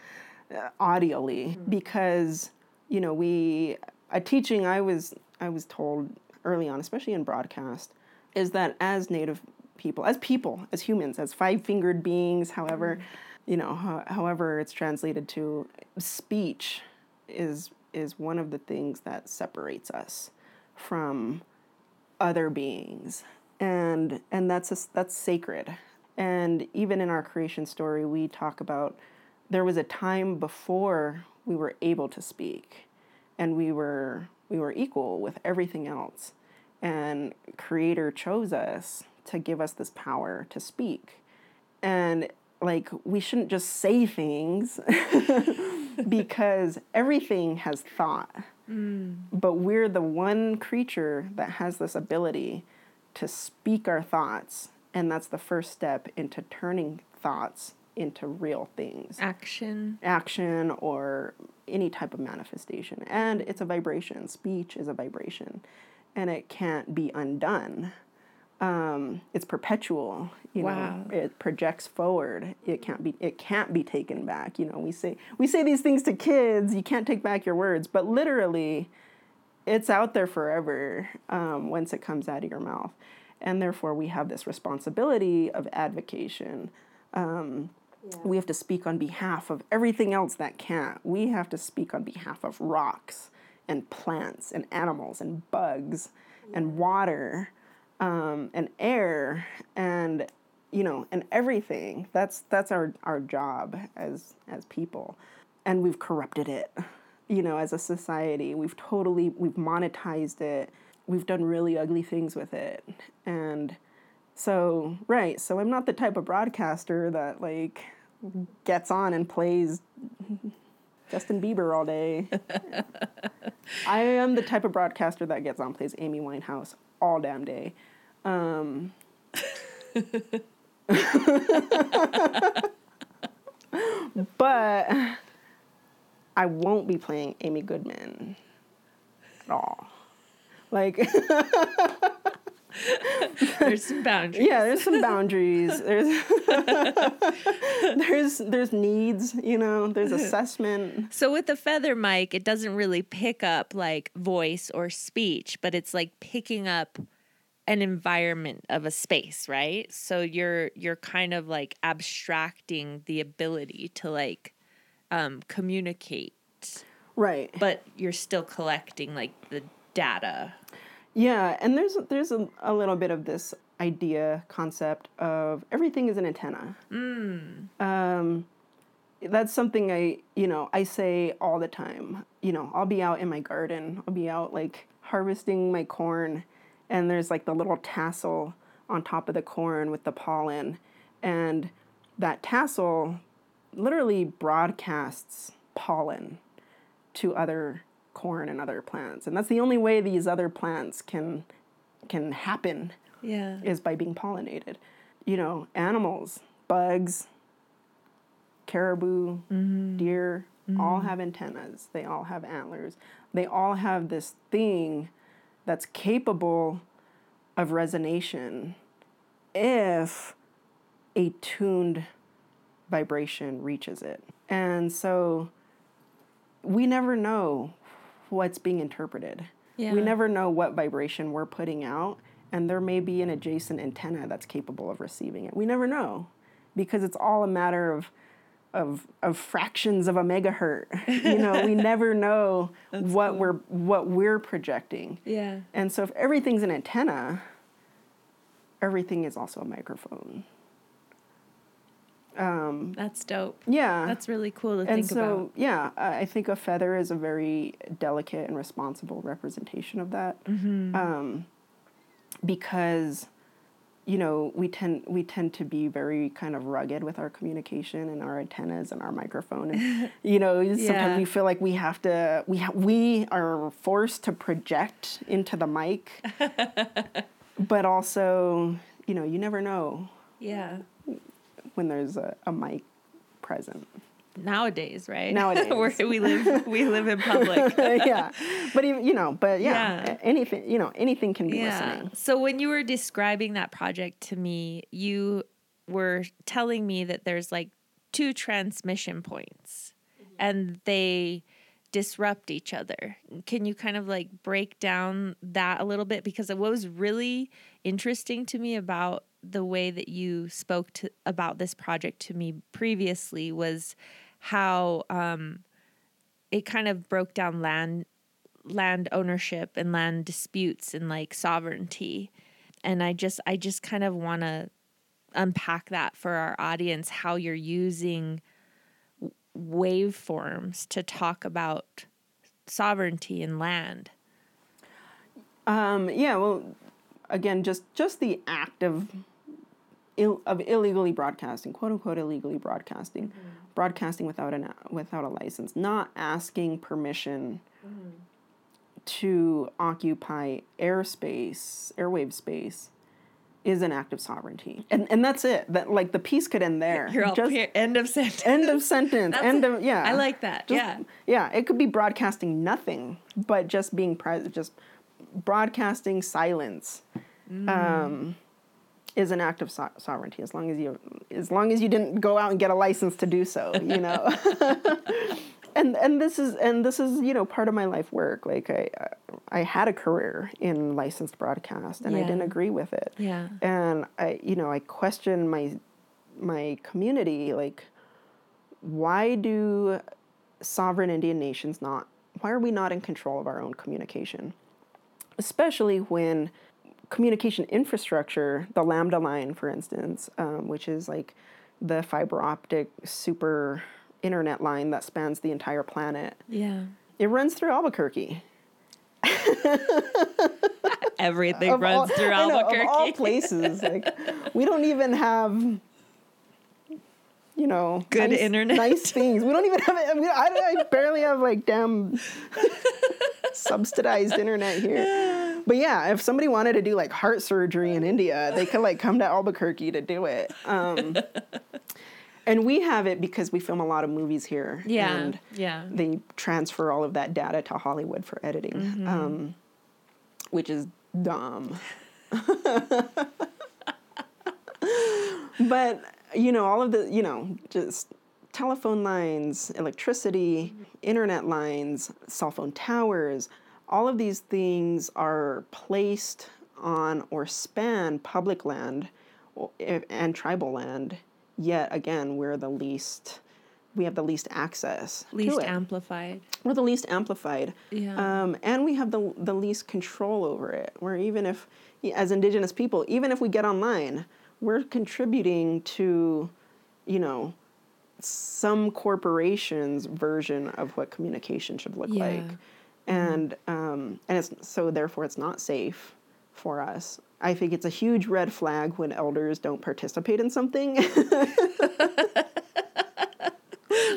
uh, audioly because you know we a teaching I was I was told early on, especially in broadcast, is that as native people, as people, as humans, as five fingered beings, however, you know, ho- however it's translated to, speech is is one of the things that separates us from other beings. And and that's a, that's sacred. And even in our creation story we talk about there was a time before we were able to speak and we were we were equal with everything else. And creator chose us to give us this power to speak. And like we shouldn't just say things because everything has thought. Mm. But we're the one creature that has this ability to speak our thoughts and that's the first step into turning thoughts into real things. Action. action or any type of manifestation. And it's a vibration. Speech is a vibration. And it can't be undone um, it's perpetual you Wow. know it projects forward. It can't be it can't be taken back. You know we say we say these things to kids you can't take back your words but literally it's out there forever um, once it comes out of your mouth. And therefore we have this responsibility of advocation. Um, we have to speak on behalf of everything else that can't. We have to speak on behalf of rocks and plants and animals and bugs and water um, and air and you know and everything. That's that's our our job as as people. And we've corrupted it you know as a society. We've totally we've monetized it. We've done really ugly things with it. And so right so i'm not the type of broadcaster that like gets on and plays Justin Bieber all day. I am the type of broadcaster that gets on plays Amy Winehouse all damn day. Um, but I won't be playing Amy Goodman at all. Like there's some boundaries. Yeah, there's some boundaries. There's there's there's needs, you know, there's assessment. So with the feather mic, it doesn't really pick up like voice or speech, but it's like picking up an environment of a space, right? So you're you're kind of like abstracting the ability to like um, communicate. Right. But you're still collecting like the data. Yeah, and there's there's a, a little bit of this idea concept of everything is an antenna. Mm. Um, that's something I you know I say all the time. You know, I'll be out in my garden. I'll be out like harvesting my corn, and there's like the little tassel on top of the corn with the pollen, and that tassel literally broadcasts pollen to other corn and other plants. And that's the only way these other plants can can happen. Yeah. Is by being pollinated. You know, animals, bugs, caribou, mm-hmm. deer, mm-hmm. all have antennas. They all have antlers. They all have this thing that's capable of resonation if a tuned vibration reaches it. And so we never know what's being interpreted. Yeah. We never know what vibration we're putting out, and there may be an adjacent antenna that's capable of receiving it. We never know because it's all a matter of of of fractions of a megahertz. you know, we never know what cool. we're what we're projecting. Yeah. And so if everything's an antenna, everything is also a microphone. Um, That's dope. Yeah. That's really cool to and think so, about. Yeah, I think a feather is a very delicate and responsible representation of that. Mm-hmm. Um, because you know we tend we tend to be very kind of rugged with our communication and our antennas and our microphone and you know yeah. sometimes we feel like we have to we ha- we are forced to project into the mic but also you know you never know yeah when there's a, a mic present nowadays, right? Nowadays, we live, we live in public. yeah, but even you know, but yeah, yeah, anything you know, anything can be yeah. listening. So when you were describing that project to me, you were telling me that there's like two transmission points, mm-hmm. and they disrupt each other. Can you kind of like break down that a little bit? Because what was really interesting to me about the way that you spoke to about this project to me previously was how um, it kind of broke down land land ownership and land disputes and like sovereignty. And i just i just kind of want to unpack that for our audience how you're using waveforms to talk about sovereignty and land. Um, yeah well again just just the act of Ill, of illegally broadcasting, quote unquote illegally broadcasting, mm-hmm. broadcasting without an without a license, not asking permission mm-hmm. to occupy airspace, airwave space, is an act of sovereignty, and and that's it. That like the piece could end there. You're all Just, here. End of sentence. End of sentence. end of yeah. I like that. Just, yeah. Yeah. It could be broadcasting nothing, but just being present, just broadcasting silence. Mm. Um, is an act of so- sovereignty as long as you as long as you didn't go out and get a license to do so you know? And and this is and this is you know part of my life work. Like i i had a career in licensed broadcast and yeah. i didn't agree with it. Yeah. And i you know i question my my community like why do sovereign indian nations not why are we not in control of our own communication? Especially when communication infrastructure, the Lambda line, for instance, um, which is like the fiber optic super internet line that spans the entire planet. Yeah. It runs through Albuquerque. Everything of runs all, through Albuquerque. Know, of all places, like we don't even have you know, Good nice, internet. nice things. We don't even have it. I, mean, I, I barely have like damn subsidized internet here. But yeah, if somebody wanted to do like heart surgery in India, they could like come to Albuquerque to do it. Um, and we have it because we film a lot of movies here. Yeah. And yeah. they transfer all of that data to Hollywood for editing, Mm-hmm. um, which is dumb. but you know, all of the you know, just telephone lines, electricity, internet lines, cell phone towers, all of these things are placed on or span public land and tribal land. Yet again, we're the least. We have the least access. Least amplified. we're the least amplified Yeah. um, and we have the, the least control over it where even if as indigenous people even if we get online we're contributing to you know some corporation's version of what communication should look Yeah. like and um, and it's so therefore it's not safe for us i think it's a huge red flag when elders don't participate in something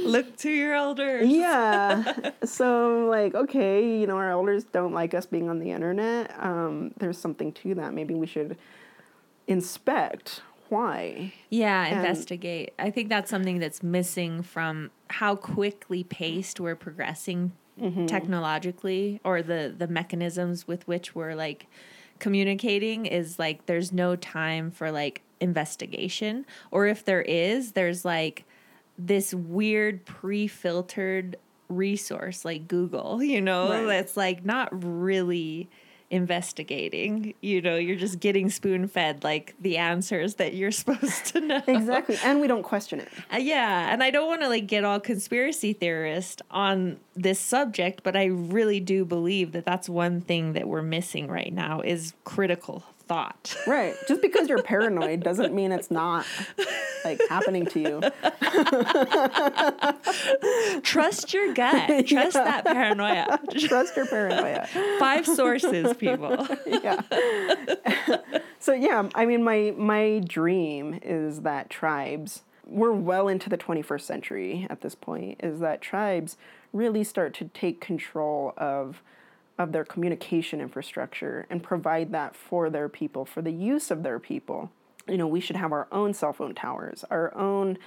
Look to your elders. yeah. So like, okay, you know, our elders don't like us being on the internet. Um, there's something to that. Maybe we should inspect why. Yeah, investigate. I think that's something that's missing from how quickly paced we're progressing mm-hmm. technologically or the the mechanisms with which we're like communicating is like there's no time for like investigation or if there is there's like this weird pre-filtered resource like Google, you know, Right. that's like not really investigating. You know, you're just getting spoon fed like the answers that you're supposed to know. Exactly. and we don't question it. Uh, yeah, and I don't want to like get all conspiracy theorist on this subject, but I really do believe that that's one thing that we're missing right now is critical thought. Right. Just because you're paranoid doesn't mean it's not like happening to you. Trust your gut. Trust that paranoia. Trust your paranoia. Five sources, people. yeah. so yeah, I mean my my dream is that tribes we're well into the 21st century at this point is that tribes really start to take control of of their communication infrastructure and provide that for their people for the use of their people. You know, we should have our own cell phone towers, our own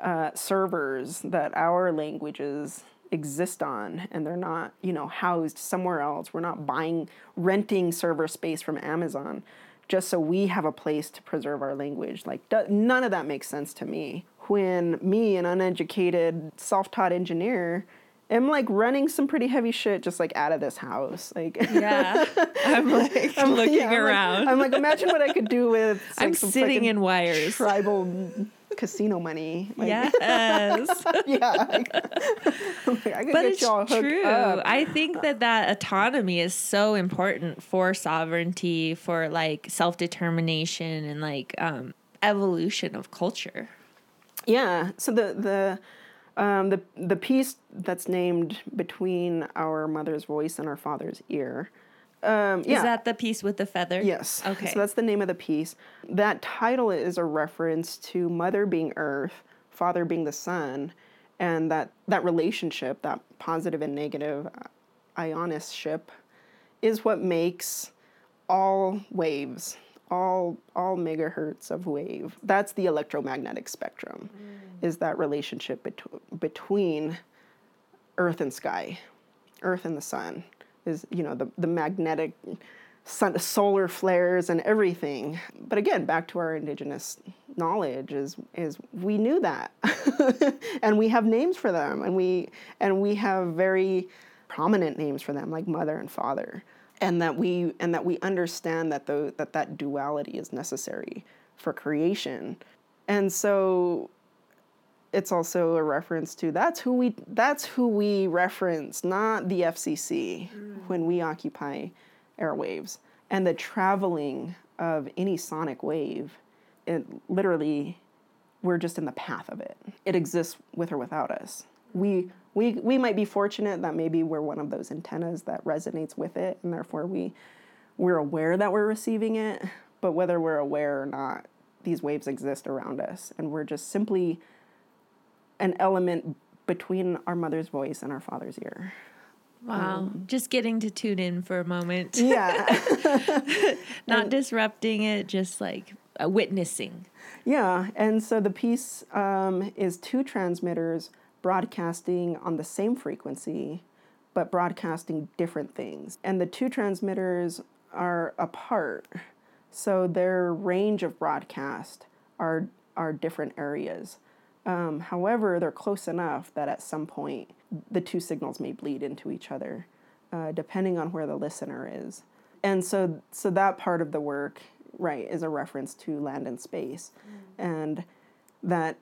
uh, servers that our languages exist on and they're not you know housed somewhere else. We're not buying renting server space from amazon just so we have a place to preserve our language. Like do, none of that makes sense to me. When me an uneducated self-taught engineer am like running some pretty heavy shit just like out of this house like Yeah. I'm like I'm- looking yeah, I'm like- around. I'm like, imagine what I could do with. like, I'm some sitting in wires. Tribal casino money. Like, yes. yeah. Like, I'm like, I but get it's y'all hooked true. up. I think that that autonomy is so important for sovereignty, for like self determination, and like um, evolution of culture. Yeah. So the the um, the the piece that's named between our mother's voice and our father's ear. Um, yeah. Is that the piece with the feather? Yes. Okay. So that's the name of the piece. That title is a reference to mother being earth, father being the sun, and that that relationship, that positive and negative ionoship, is what makes all waves, all all megahertz of wave. That's the electromagnetic spectrum. Mm. Is that relationship betw- between earth and sky, earth and the sun is you know the the magnetic sun, solar flares and everything. But again, back to our indigenous knowledge is is we knew that, and we have names for them, and we and we have very prominent names for them like mother and father, and that we and that we understand that the that that duality is necessary for creation, and so it's also a reference to that's who we that's who we reference, not the FCC mm. when we occupy airwaves. And the traveling of any sonic wave, it literally we're just in the path of it. It exists with or without us. We we we might be fortunate that maybe we're one of those antennas that resonates with it and therefore we we're aware that we're receiving it, but whether we're aware or not, these waves exist around us and we're just simply an element between our mother's voice and our father's ear. Wow. Um, just getting to tune in for a moment. Yeah. Not and, disrupting it, just like uh, witnessing. Yeah. And so the piece um, is two transmitters broadcasting on the same frequency, but broadcasting different things. And the two transmitters are apart. So their range of broadcast are, are different areas. Um, however, they're close enough that at some point the two signals may bleed into each other, uh, depending on where the listener is. And so, so that part of the work, right, is a reference to land and space, mm. and that,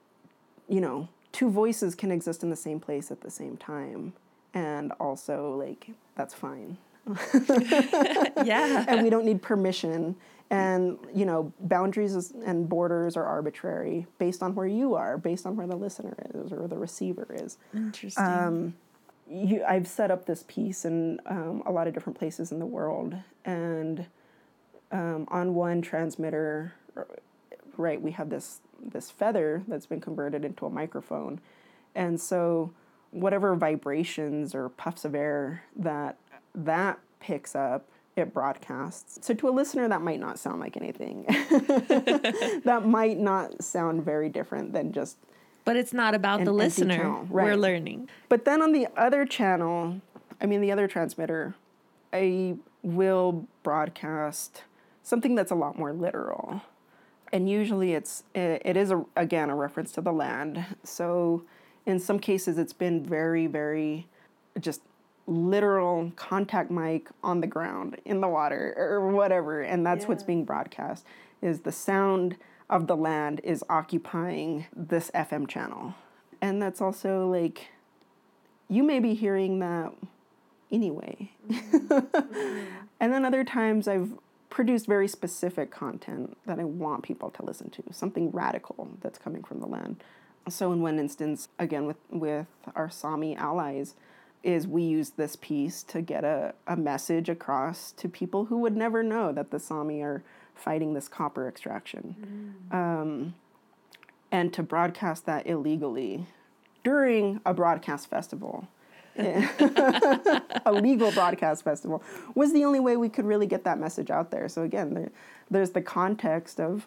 you know, two voices can exist in the same place at the same time, and also like that's fine. yeah. And we don't need permission. And you know boundaries and borders are arbitrary based on where you are based on where the listener is or the receiver is. Interesting. Um, you, i've set up this piece in um, a lot of different places in the world. And um, on one transmitter right we have this this feather that's been converted into a microphone and so whatever vibrations or puffs of air that that picks up it broadcasts. So to a listener, that might not sound like anything. that might not sound very different than just. But it's not about the listener. Right. We're learning. But then on the other channel, I mean, the other transmitter, I will broadcast something that's a lot more literal. And usually it's it is a, again a reference to the land. So in some cases it's been very very just literal contact mic on the ground in the water or whatever and that's yeah. what's being broadcast is the sound of the land is occupying this FM channel and that's also like you may be hearing that anyway mm-hmm. and then other times I've produced very specific content that I want people to listen to something radical that's coming from the land so in one instance again with with our Sami allies is we use this piece to get a, a message across to people who would never know that the Sami are fighting this copper extraction. Mm. Um, and to broadcast that illegally during a broadcast festival. a legal broadcast festival was the only way we could really get that message out there. So again, there, there's the context of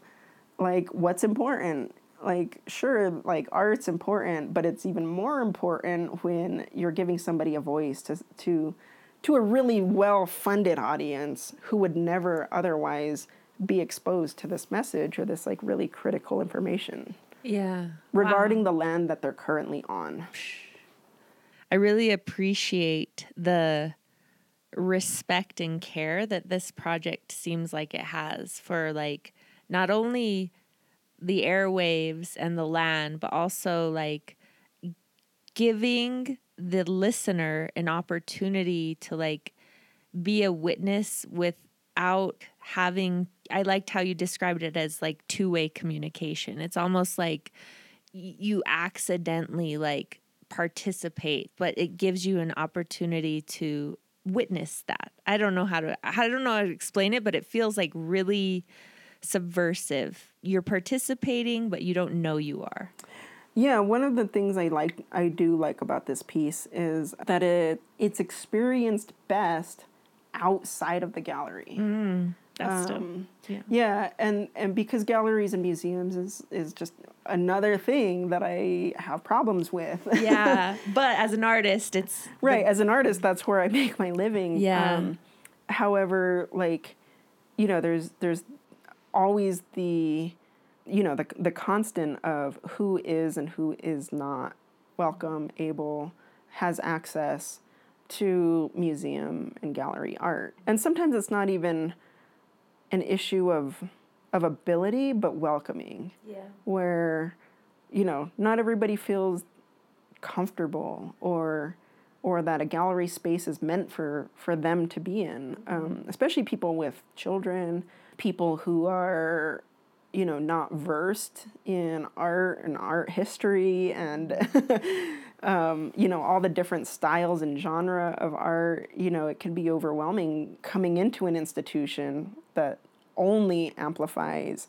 like what's important like sure like art's important but it's even more important when you're giving somebody a voice to to to a really well funded audience who would never otherwise be exposed to this message or this like really critical information yeah regarding wow. the land that they're currently on i really appreciate the respect and care that this project seems like it has for like not only the airwaves and the land, but also like giving the listener an opportunity to like be a witness without having I liked how you described it as like two-way communication. It's almost like you accidentally like participate, but it gives you an opportunity to witness that. I don't know how to I don't know how to explain it, but it feels like really subversive. You're participating, but you don't know you are. Yeah, one of the things I like I do like about this piece is that it it's experienced best outside of the gallery. Mm, that's um, yeah. yeah, and and because galleries and museums is is just another thing that I have problems with. yeah, but as an artist, it's right. The, as an artist, that's where I make my living. Yeah. Um, however, like you know, there's there's always the you know the the constant of who is and who is not welcome, able, has access to museum and gallery art. And sometimes it's not even an issue of of ability but welcoming. Yeah. Where you know, not everybody feels comfortable or or that a gallery space is meant for for them to be in, um, especially people with children, people who are you know not versed in art and art history and um, you know all the different styles and genre of art you know it can be overwhelming coming into an institution that only amplifies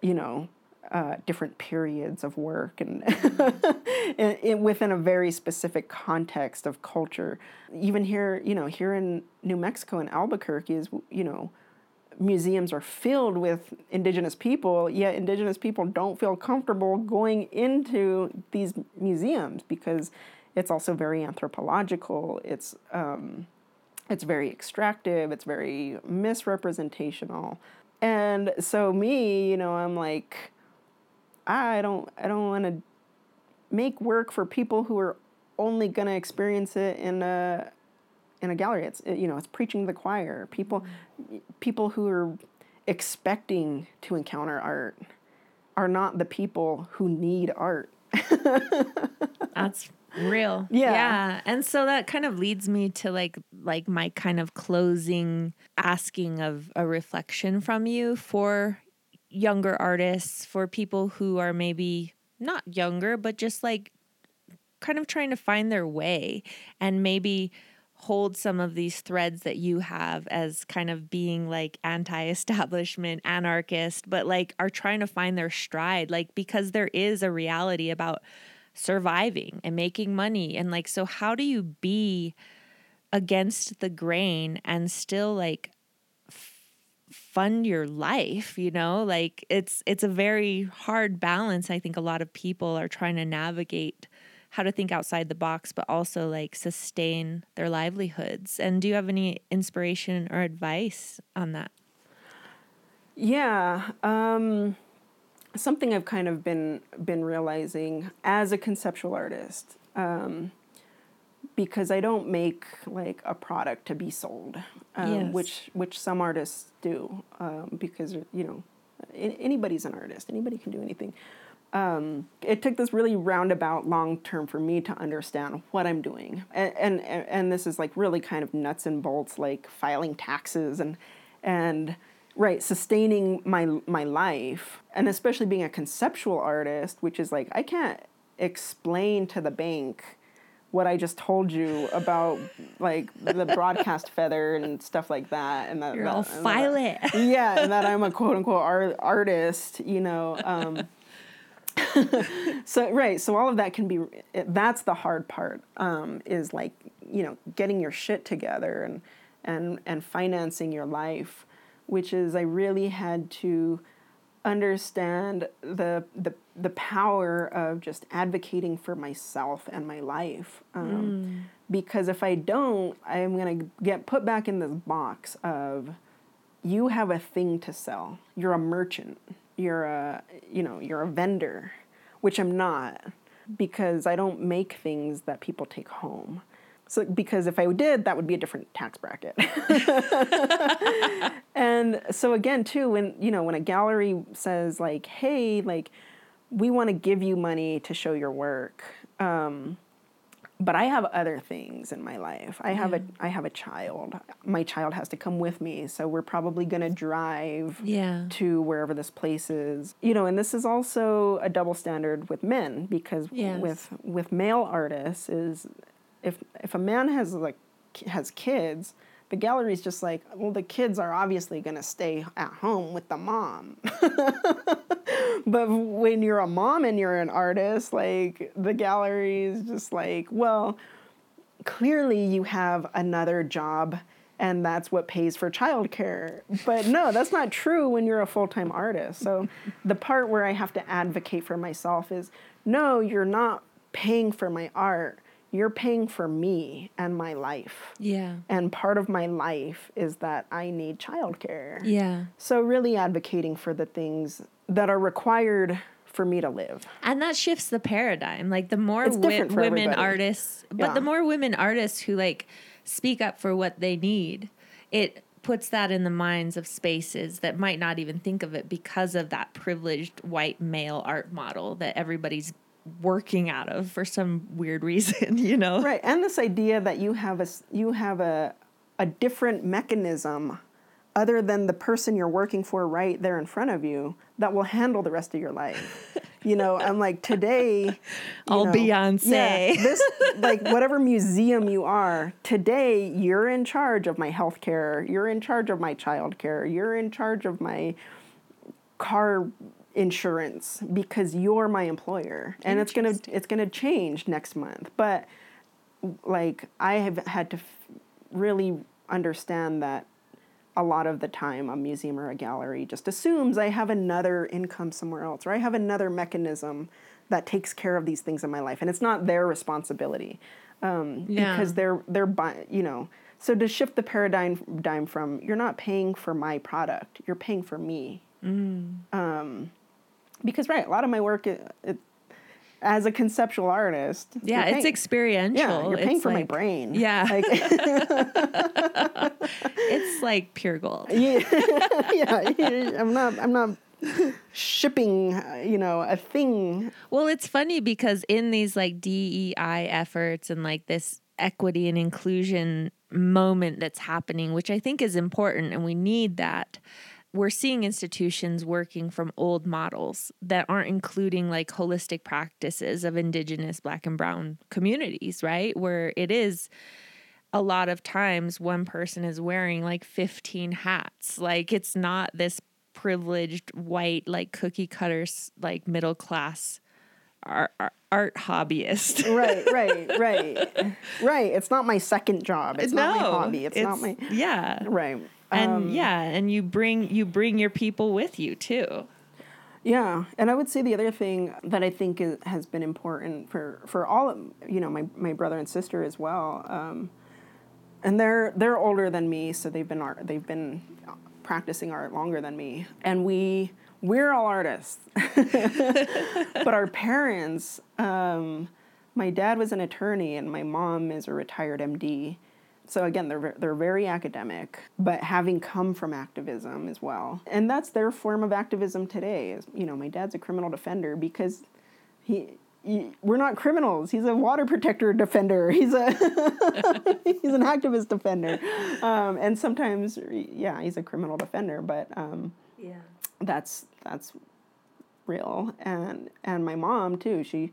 you know uh, different periods of work and in, in, within a very specific context of culture. Even here, you know, here in New Mexico in Albuquerque is, you know, museums are filled with indigenous people, yet indigenous people don't feel comfortable going into these museums because it's also very anthropological. It's um, it's very extractive. It's very misrepresentational. And so me, you know, I'm like, I don't I don't want to make work for people who are only going to experience it in a in a gallery. It's you know it's preaching the choir. People people who are expecting to encounter art are not the people who need art. That's real. Yeah. Yeah. And so that kind of leads me to like like my kind of closing asking of a reflection from you for younger artists, for people who are maybe not younger, but just like kind of trying to find their way and maybe hold some of these threads that you have as kind of being like anti-establishment anarchist but like are trying to find their stride like because there is a reality about surviving and making money. And like so how do you be against the grain and still like fund your life you know? Like it's it's a very hard balance i think a lot of people are trying to navigate how to think outside the box but also like sustain their livelihoods. And do you have any inspiration or advice on that? Yeah um something i've kind of been been realizing as a conceptual artist um because I don't make like a product to be sold, um, yes. which which some artists do, um, because you know anybody's an artist, anybody can do anything. Um, it took this really roundabout long term for me to understand what I'm doing, and, and and this is like really kind of nuts and bolts, like filing taxes and and right sustaining my my life, and especially being a conceptual artist, which is like I can't explain to the bank what I just told you about like the broadcast feather and stuff like that, and that you're that, all file it. yeah, and that I'm a quote unquote art, artist, you know. Um, so right, so all of that can be. That's the hard part. Um, is like you know getting your shit together and and and financing your life, which is I really had to understand the the the power of just advocating for myself and my life. Um, mm. Because if I don't, I'm gonna get put back in this box of you have a thing to sell. You're a merchant. You're a you know you're a vendor, which I'm not because I don't make things that people take home. So because if I did, that would be a different tax bracket. and so again, too, when you know when a gallery says like, "Hey, like, we want to give you money to show your work," um, but I have other things in my life. I have yeah. a I have a child. My child has to come with me, so we're probably going to drive yeah. to wherever this place is. You know, and this is also a double standard with men because yes. with with male artists is if if a man has like has kids, the gallery's just like, well, the kids are obviously going to stay at home with the mom. but when you're a mom and you're an artist, like the gallery is just like, well, clearly you have another job and that's what pays for childcare. But no, that's not true when you're a full time artist. So the part where I have to advocate for myself is no, you're not paying for my art you're paying for me and my life. Yeah. And part of my life is that I need childcare. Yeah. So really advocating for the things that are required for me to live. And that shifts the paradigm. Like the more wi- women everybody. artists, but yeah. the more women artists who like speak up for what they need, it puts that in the minds of spaces that might not even think of it because of that privileged white male art model that everybody's working out of for some weird reason, you know. Right. And this idea that you have a you have a a different mechanism other than the person you're working for right there in front of you that will handle the rest of your life. You know, I'm like today all know, Beyonce. Yeah, this like whatever museum you are, today you're in charge of my health care, you're in charge of my child care, you're in charge of my car insurance because you're my employer. And it's going to it's going to change next month. But like i have had to f- really understand that a lot of the time a museum or a gallery just assumes i have another income somewhere else or i have another mechanism that takes care of these things in my life. And it's not their responsibility um, Yeah. because they're they're buy, you know. So to shift the paradigm dime from you're not paying for my product you're paying for me. Um, because right a lot of my work it, it, as a conceptual artist Yeah, it's experiential. yeah you're paying It's for my brain Yeah. like It's like pure gold. yeah, yeah i'm not i'm not shipping you know a thing Well, it's funny because in these like DEI efforts and like this equity and inclusion moment that's happening, which I think is important and we need that, we're seeing institutions working from old models that aren't including like holistic practices of indigenous black and brown communities, right? Where it is a lot of times one person is wearing like 15 hats. Like it's not this privileged white like cookie cutters like middle class art, art, art hobbyist. right right right right it's not my second job it's not my hobby it's, not my yeah. right And Um, yeah, and you bring you bring your people with you too. Yeah, and I would say the other thing that I think is, has been important for for all of, you know my my brother and sister as well, um, and they're they're older than me, so they've been art they've been practicing art longer than me, and we we're all artists, but our parents. Um, my dad was an attorney, and my mom is a retired MD. So again, they're they're very academic, but having come from activism as well, and that's their form of activism today. Is you know, my dad's a criminal defender because he. We're not criminals. He's a water protector defender. He's a he's an activist defender, um, and sometimes, yeah, he's a criminal defender. But um, Yeah. that's that's real and and my mom too she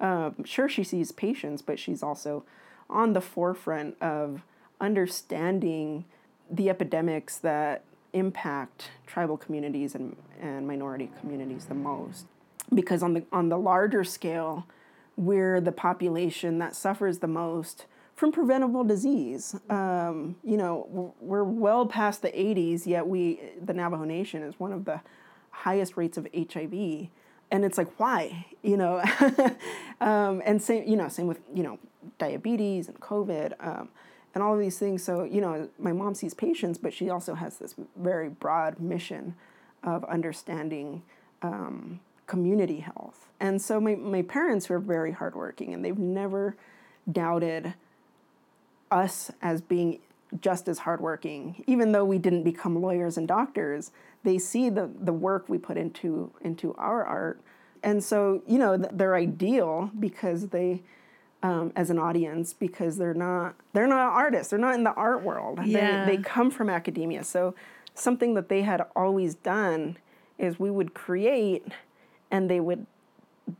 um, sure she sees patients but she's also on the forefront of understanding the epidemics that impact tribal communities and, and minority communities the most because on the on the larger scale we're the population that suffers the most from preventable disease. Um, you know, we're- well past the 80s, yet we, the Navajo Nation, is one of the highest rates of HIV. And it's like, why? You know, um, and same, you know, same with you know, diabetes and COVID. Um, and all of these things. So, you know, my mom sees patients, but she also has this very broad mission of understanding um, community health. And so my, my parents were very hardworking and they've never doubted us as being just as hardworking. Even though we didn't become lawyers and doctors, they see the, the work we put into into our art. And so, you know, th- they're ideal because they um, as an audience because they're not they're not artists. They're not in the art world. Yeah. They they come from academia. So something that they had always done is we would create and they would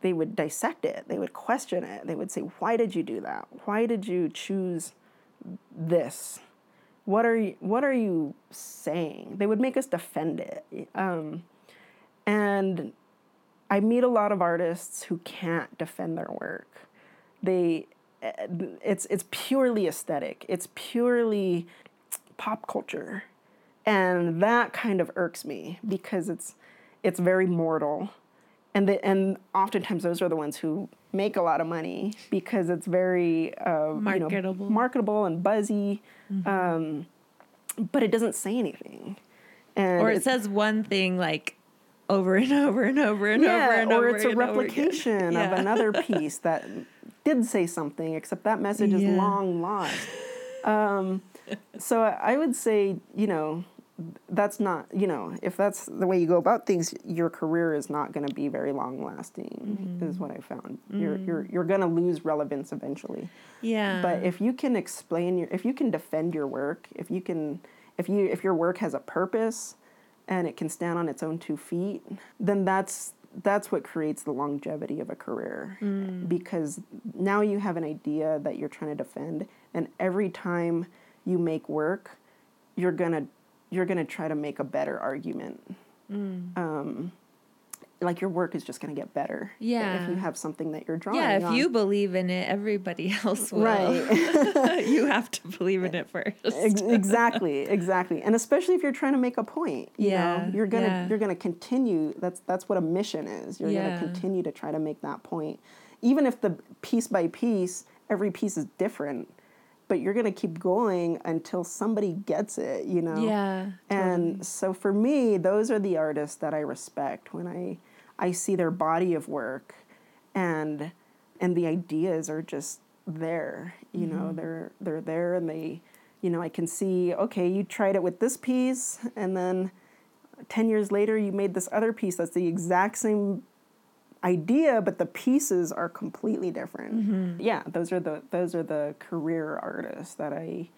they would dissect it. They would question it. They would say, "Why did you do that? Why did you choose this? What are you What are you saying?" They would make us defend it. Um, and I meet a lot of artists who can't defend their work. They, eh, it's it's purely aesthetic. It's purely pop culture, and that kind of irks me because it's it's very mortal, and the, and oftentimes those are the ones who make a lot of money because it's very uh, Marketable. you know, marketable and buzzy, um, but it doesn't say anything. And Or it says one thing like over and over and over and yeah, over and or over Or it's a and over again. replication of another piece that did say something, except that message is long lost. Um, so I would say, you know, that's not, you know, if that's the way you go about things, your career is not going to be very long lasting. Is what I found. You're you're you're going to lose relevance eventually. Yeah. But if you can explain your, if you can defend your work, if you can, if you, if your work has a purpose, and it can stand on its own two feet, then that's that's what creates the longevity of a career. Because now you have an idea that you're trying to defend, and every time you make work, you're gonna you're gonna try to make a better argument. Um, like your work is just going to get better. Yeah. If you have something that you're drawing. Yeah, if on. you believe in it, everybody else will. Right. you have to believe in it first. Exactly, exactly, and especially if you're trying to make a point, you Yeah, know, you're gonna yeah. you're gonna continue. That's that's what a mission is. You're Yeah. gonna continue to try to make that point, even if the piece by piece, every piece is different, but you're gonna keep going until somebody gets it. You know. Yeah. And so for me, those are the artists that I respect when I I see their body of work and and the ideas are just there. You know, mm-hmm. they're they're there and they you know, I can see, okay, you tried it with this piece and then 10 years later you made this other piece that's the exact same idea but the pieces are completely different. Mm-hmm. Yeah, those are the those are the career artists that I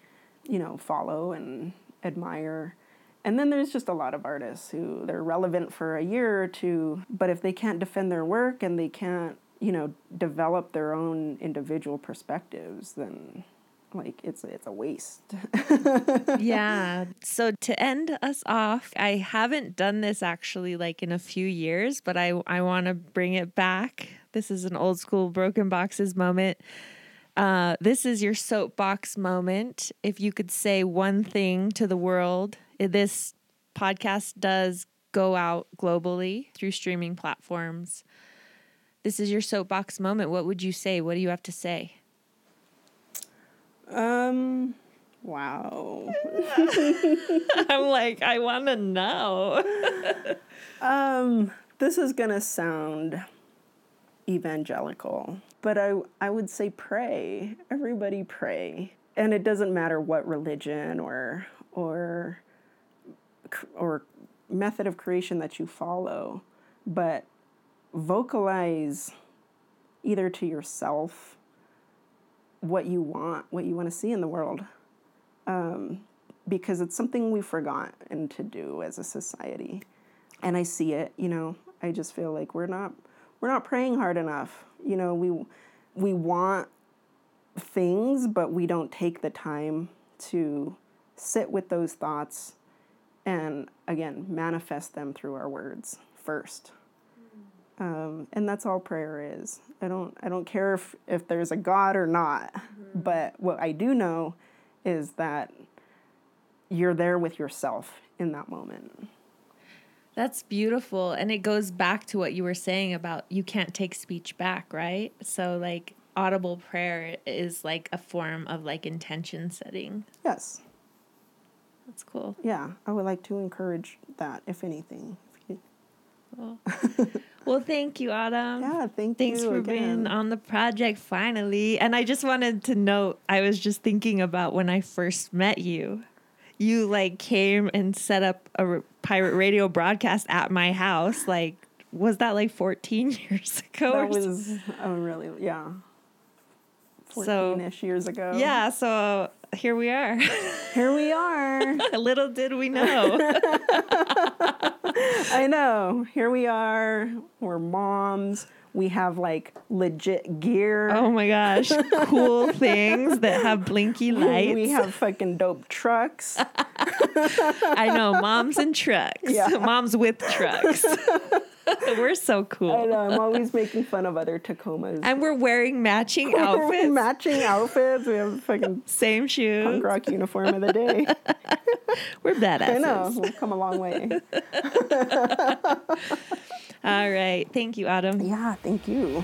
you know, follow and admire. And then there's just a lot of artists who they're relevant for a year or two, but if they can't defend their work and they can't, you know, develop their own individual perspectives, then like it's it's a waste. yeah. So to end us off, I haven't done this actually like in a few years, but I I want to bring it back. This is an old school broken boxes moment. Uh, this is your soapbox moment. If you could say one thing to the world, eh, this podcast does go out globally through streaming platforms. This is your soapbox moment. What would you say? What do you have to say? um wow. I'm like, I want to know. Um, this is gonna sound evangelical, but I I would say pray. Everybody pray, and it doesn't matter what religion or or or method of creation that you follow, but vocalize either to yourself what you want, what you want to see in the world um, because it's something we've forgotten to do as a society. And I see it, you know, I just feel like we're not we're not praying hard enough. You know, we we want things, but we don't take the time to sit with those thoughts and again manifest them through our words first. Um, and that's all prayer is. I don't I don't care if if there's a God or not, but what I do know is that you're there with yourself in that moment. That's beautiful. And it goes back to what you were saying about you can't take speech back, right? So, like, audible prayer is like a form of like intention setting. Yes. That's cool. Yeah, I would like to encourage that if anything. Well, thank you, Autumn. Yeah, thank Thanks you for again. being on the project finally. And I just wanted to note I was just thinking about when I first met you. You like came and set up a r- pirate radio broadcast at my house. Like, was that like 14 years ago? That so- was a really yeah. So- 14-ish years ago. yeah, so here we are. Here we are. Little did we know. I know. Here we are. We're moms. We have like legit gear. oh my gosh. Cool things that have blinky lights. We have fucking dope trucks. I know, moms and trucks. Yeah. Moms with trucks. We're so cool. I know. I'm always making fun of other Tacomas. And we're wearing matching We're outfits. matching outfits. We have fucking Same shoes. punk rock uniform of the day. We're badasses. I know. We've come a long way. All right. Thank you, Autumn. Yeah, thank you.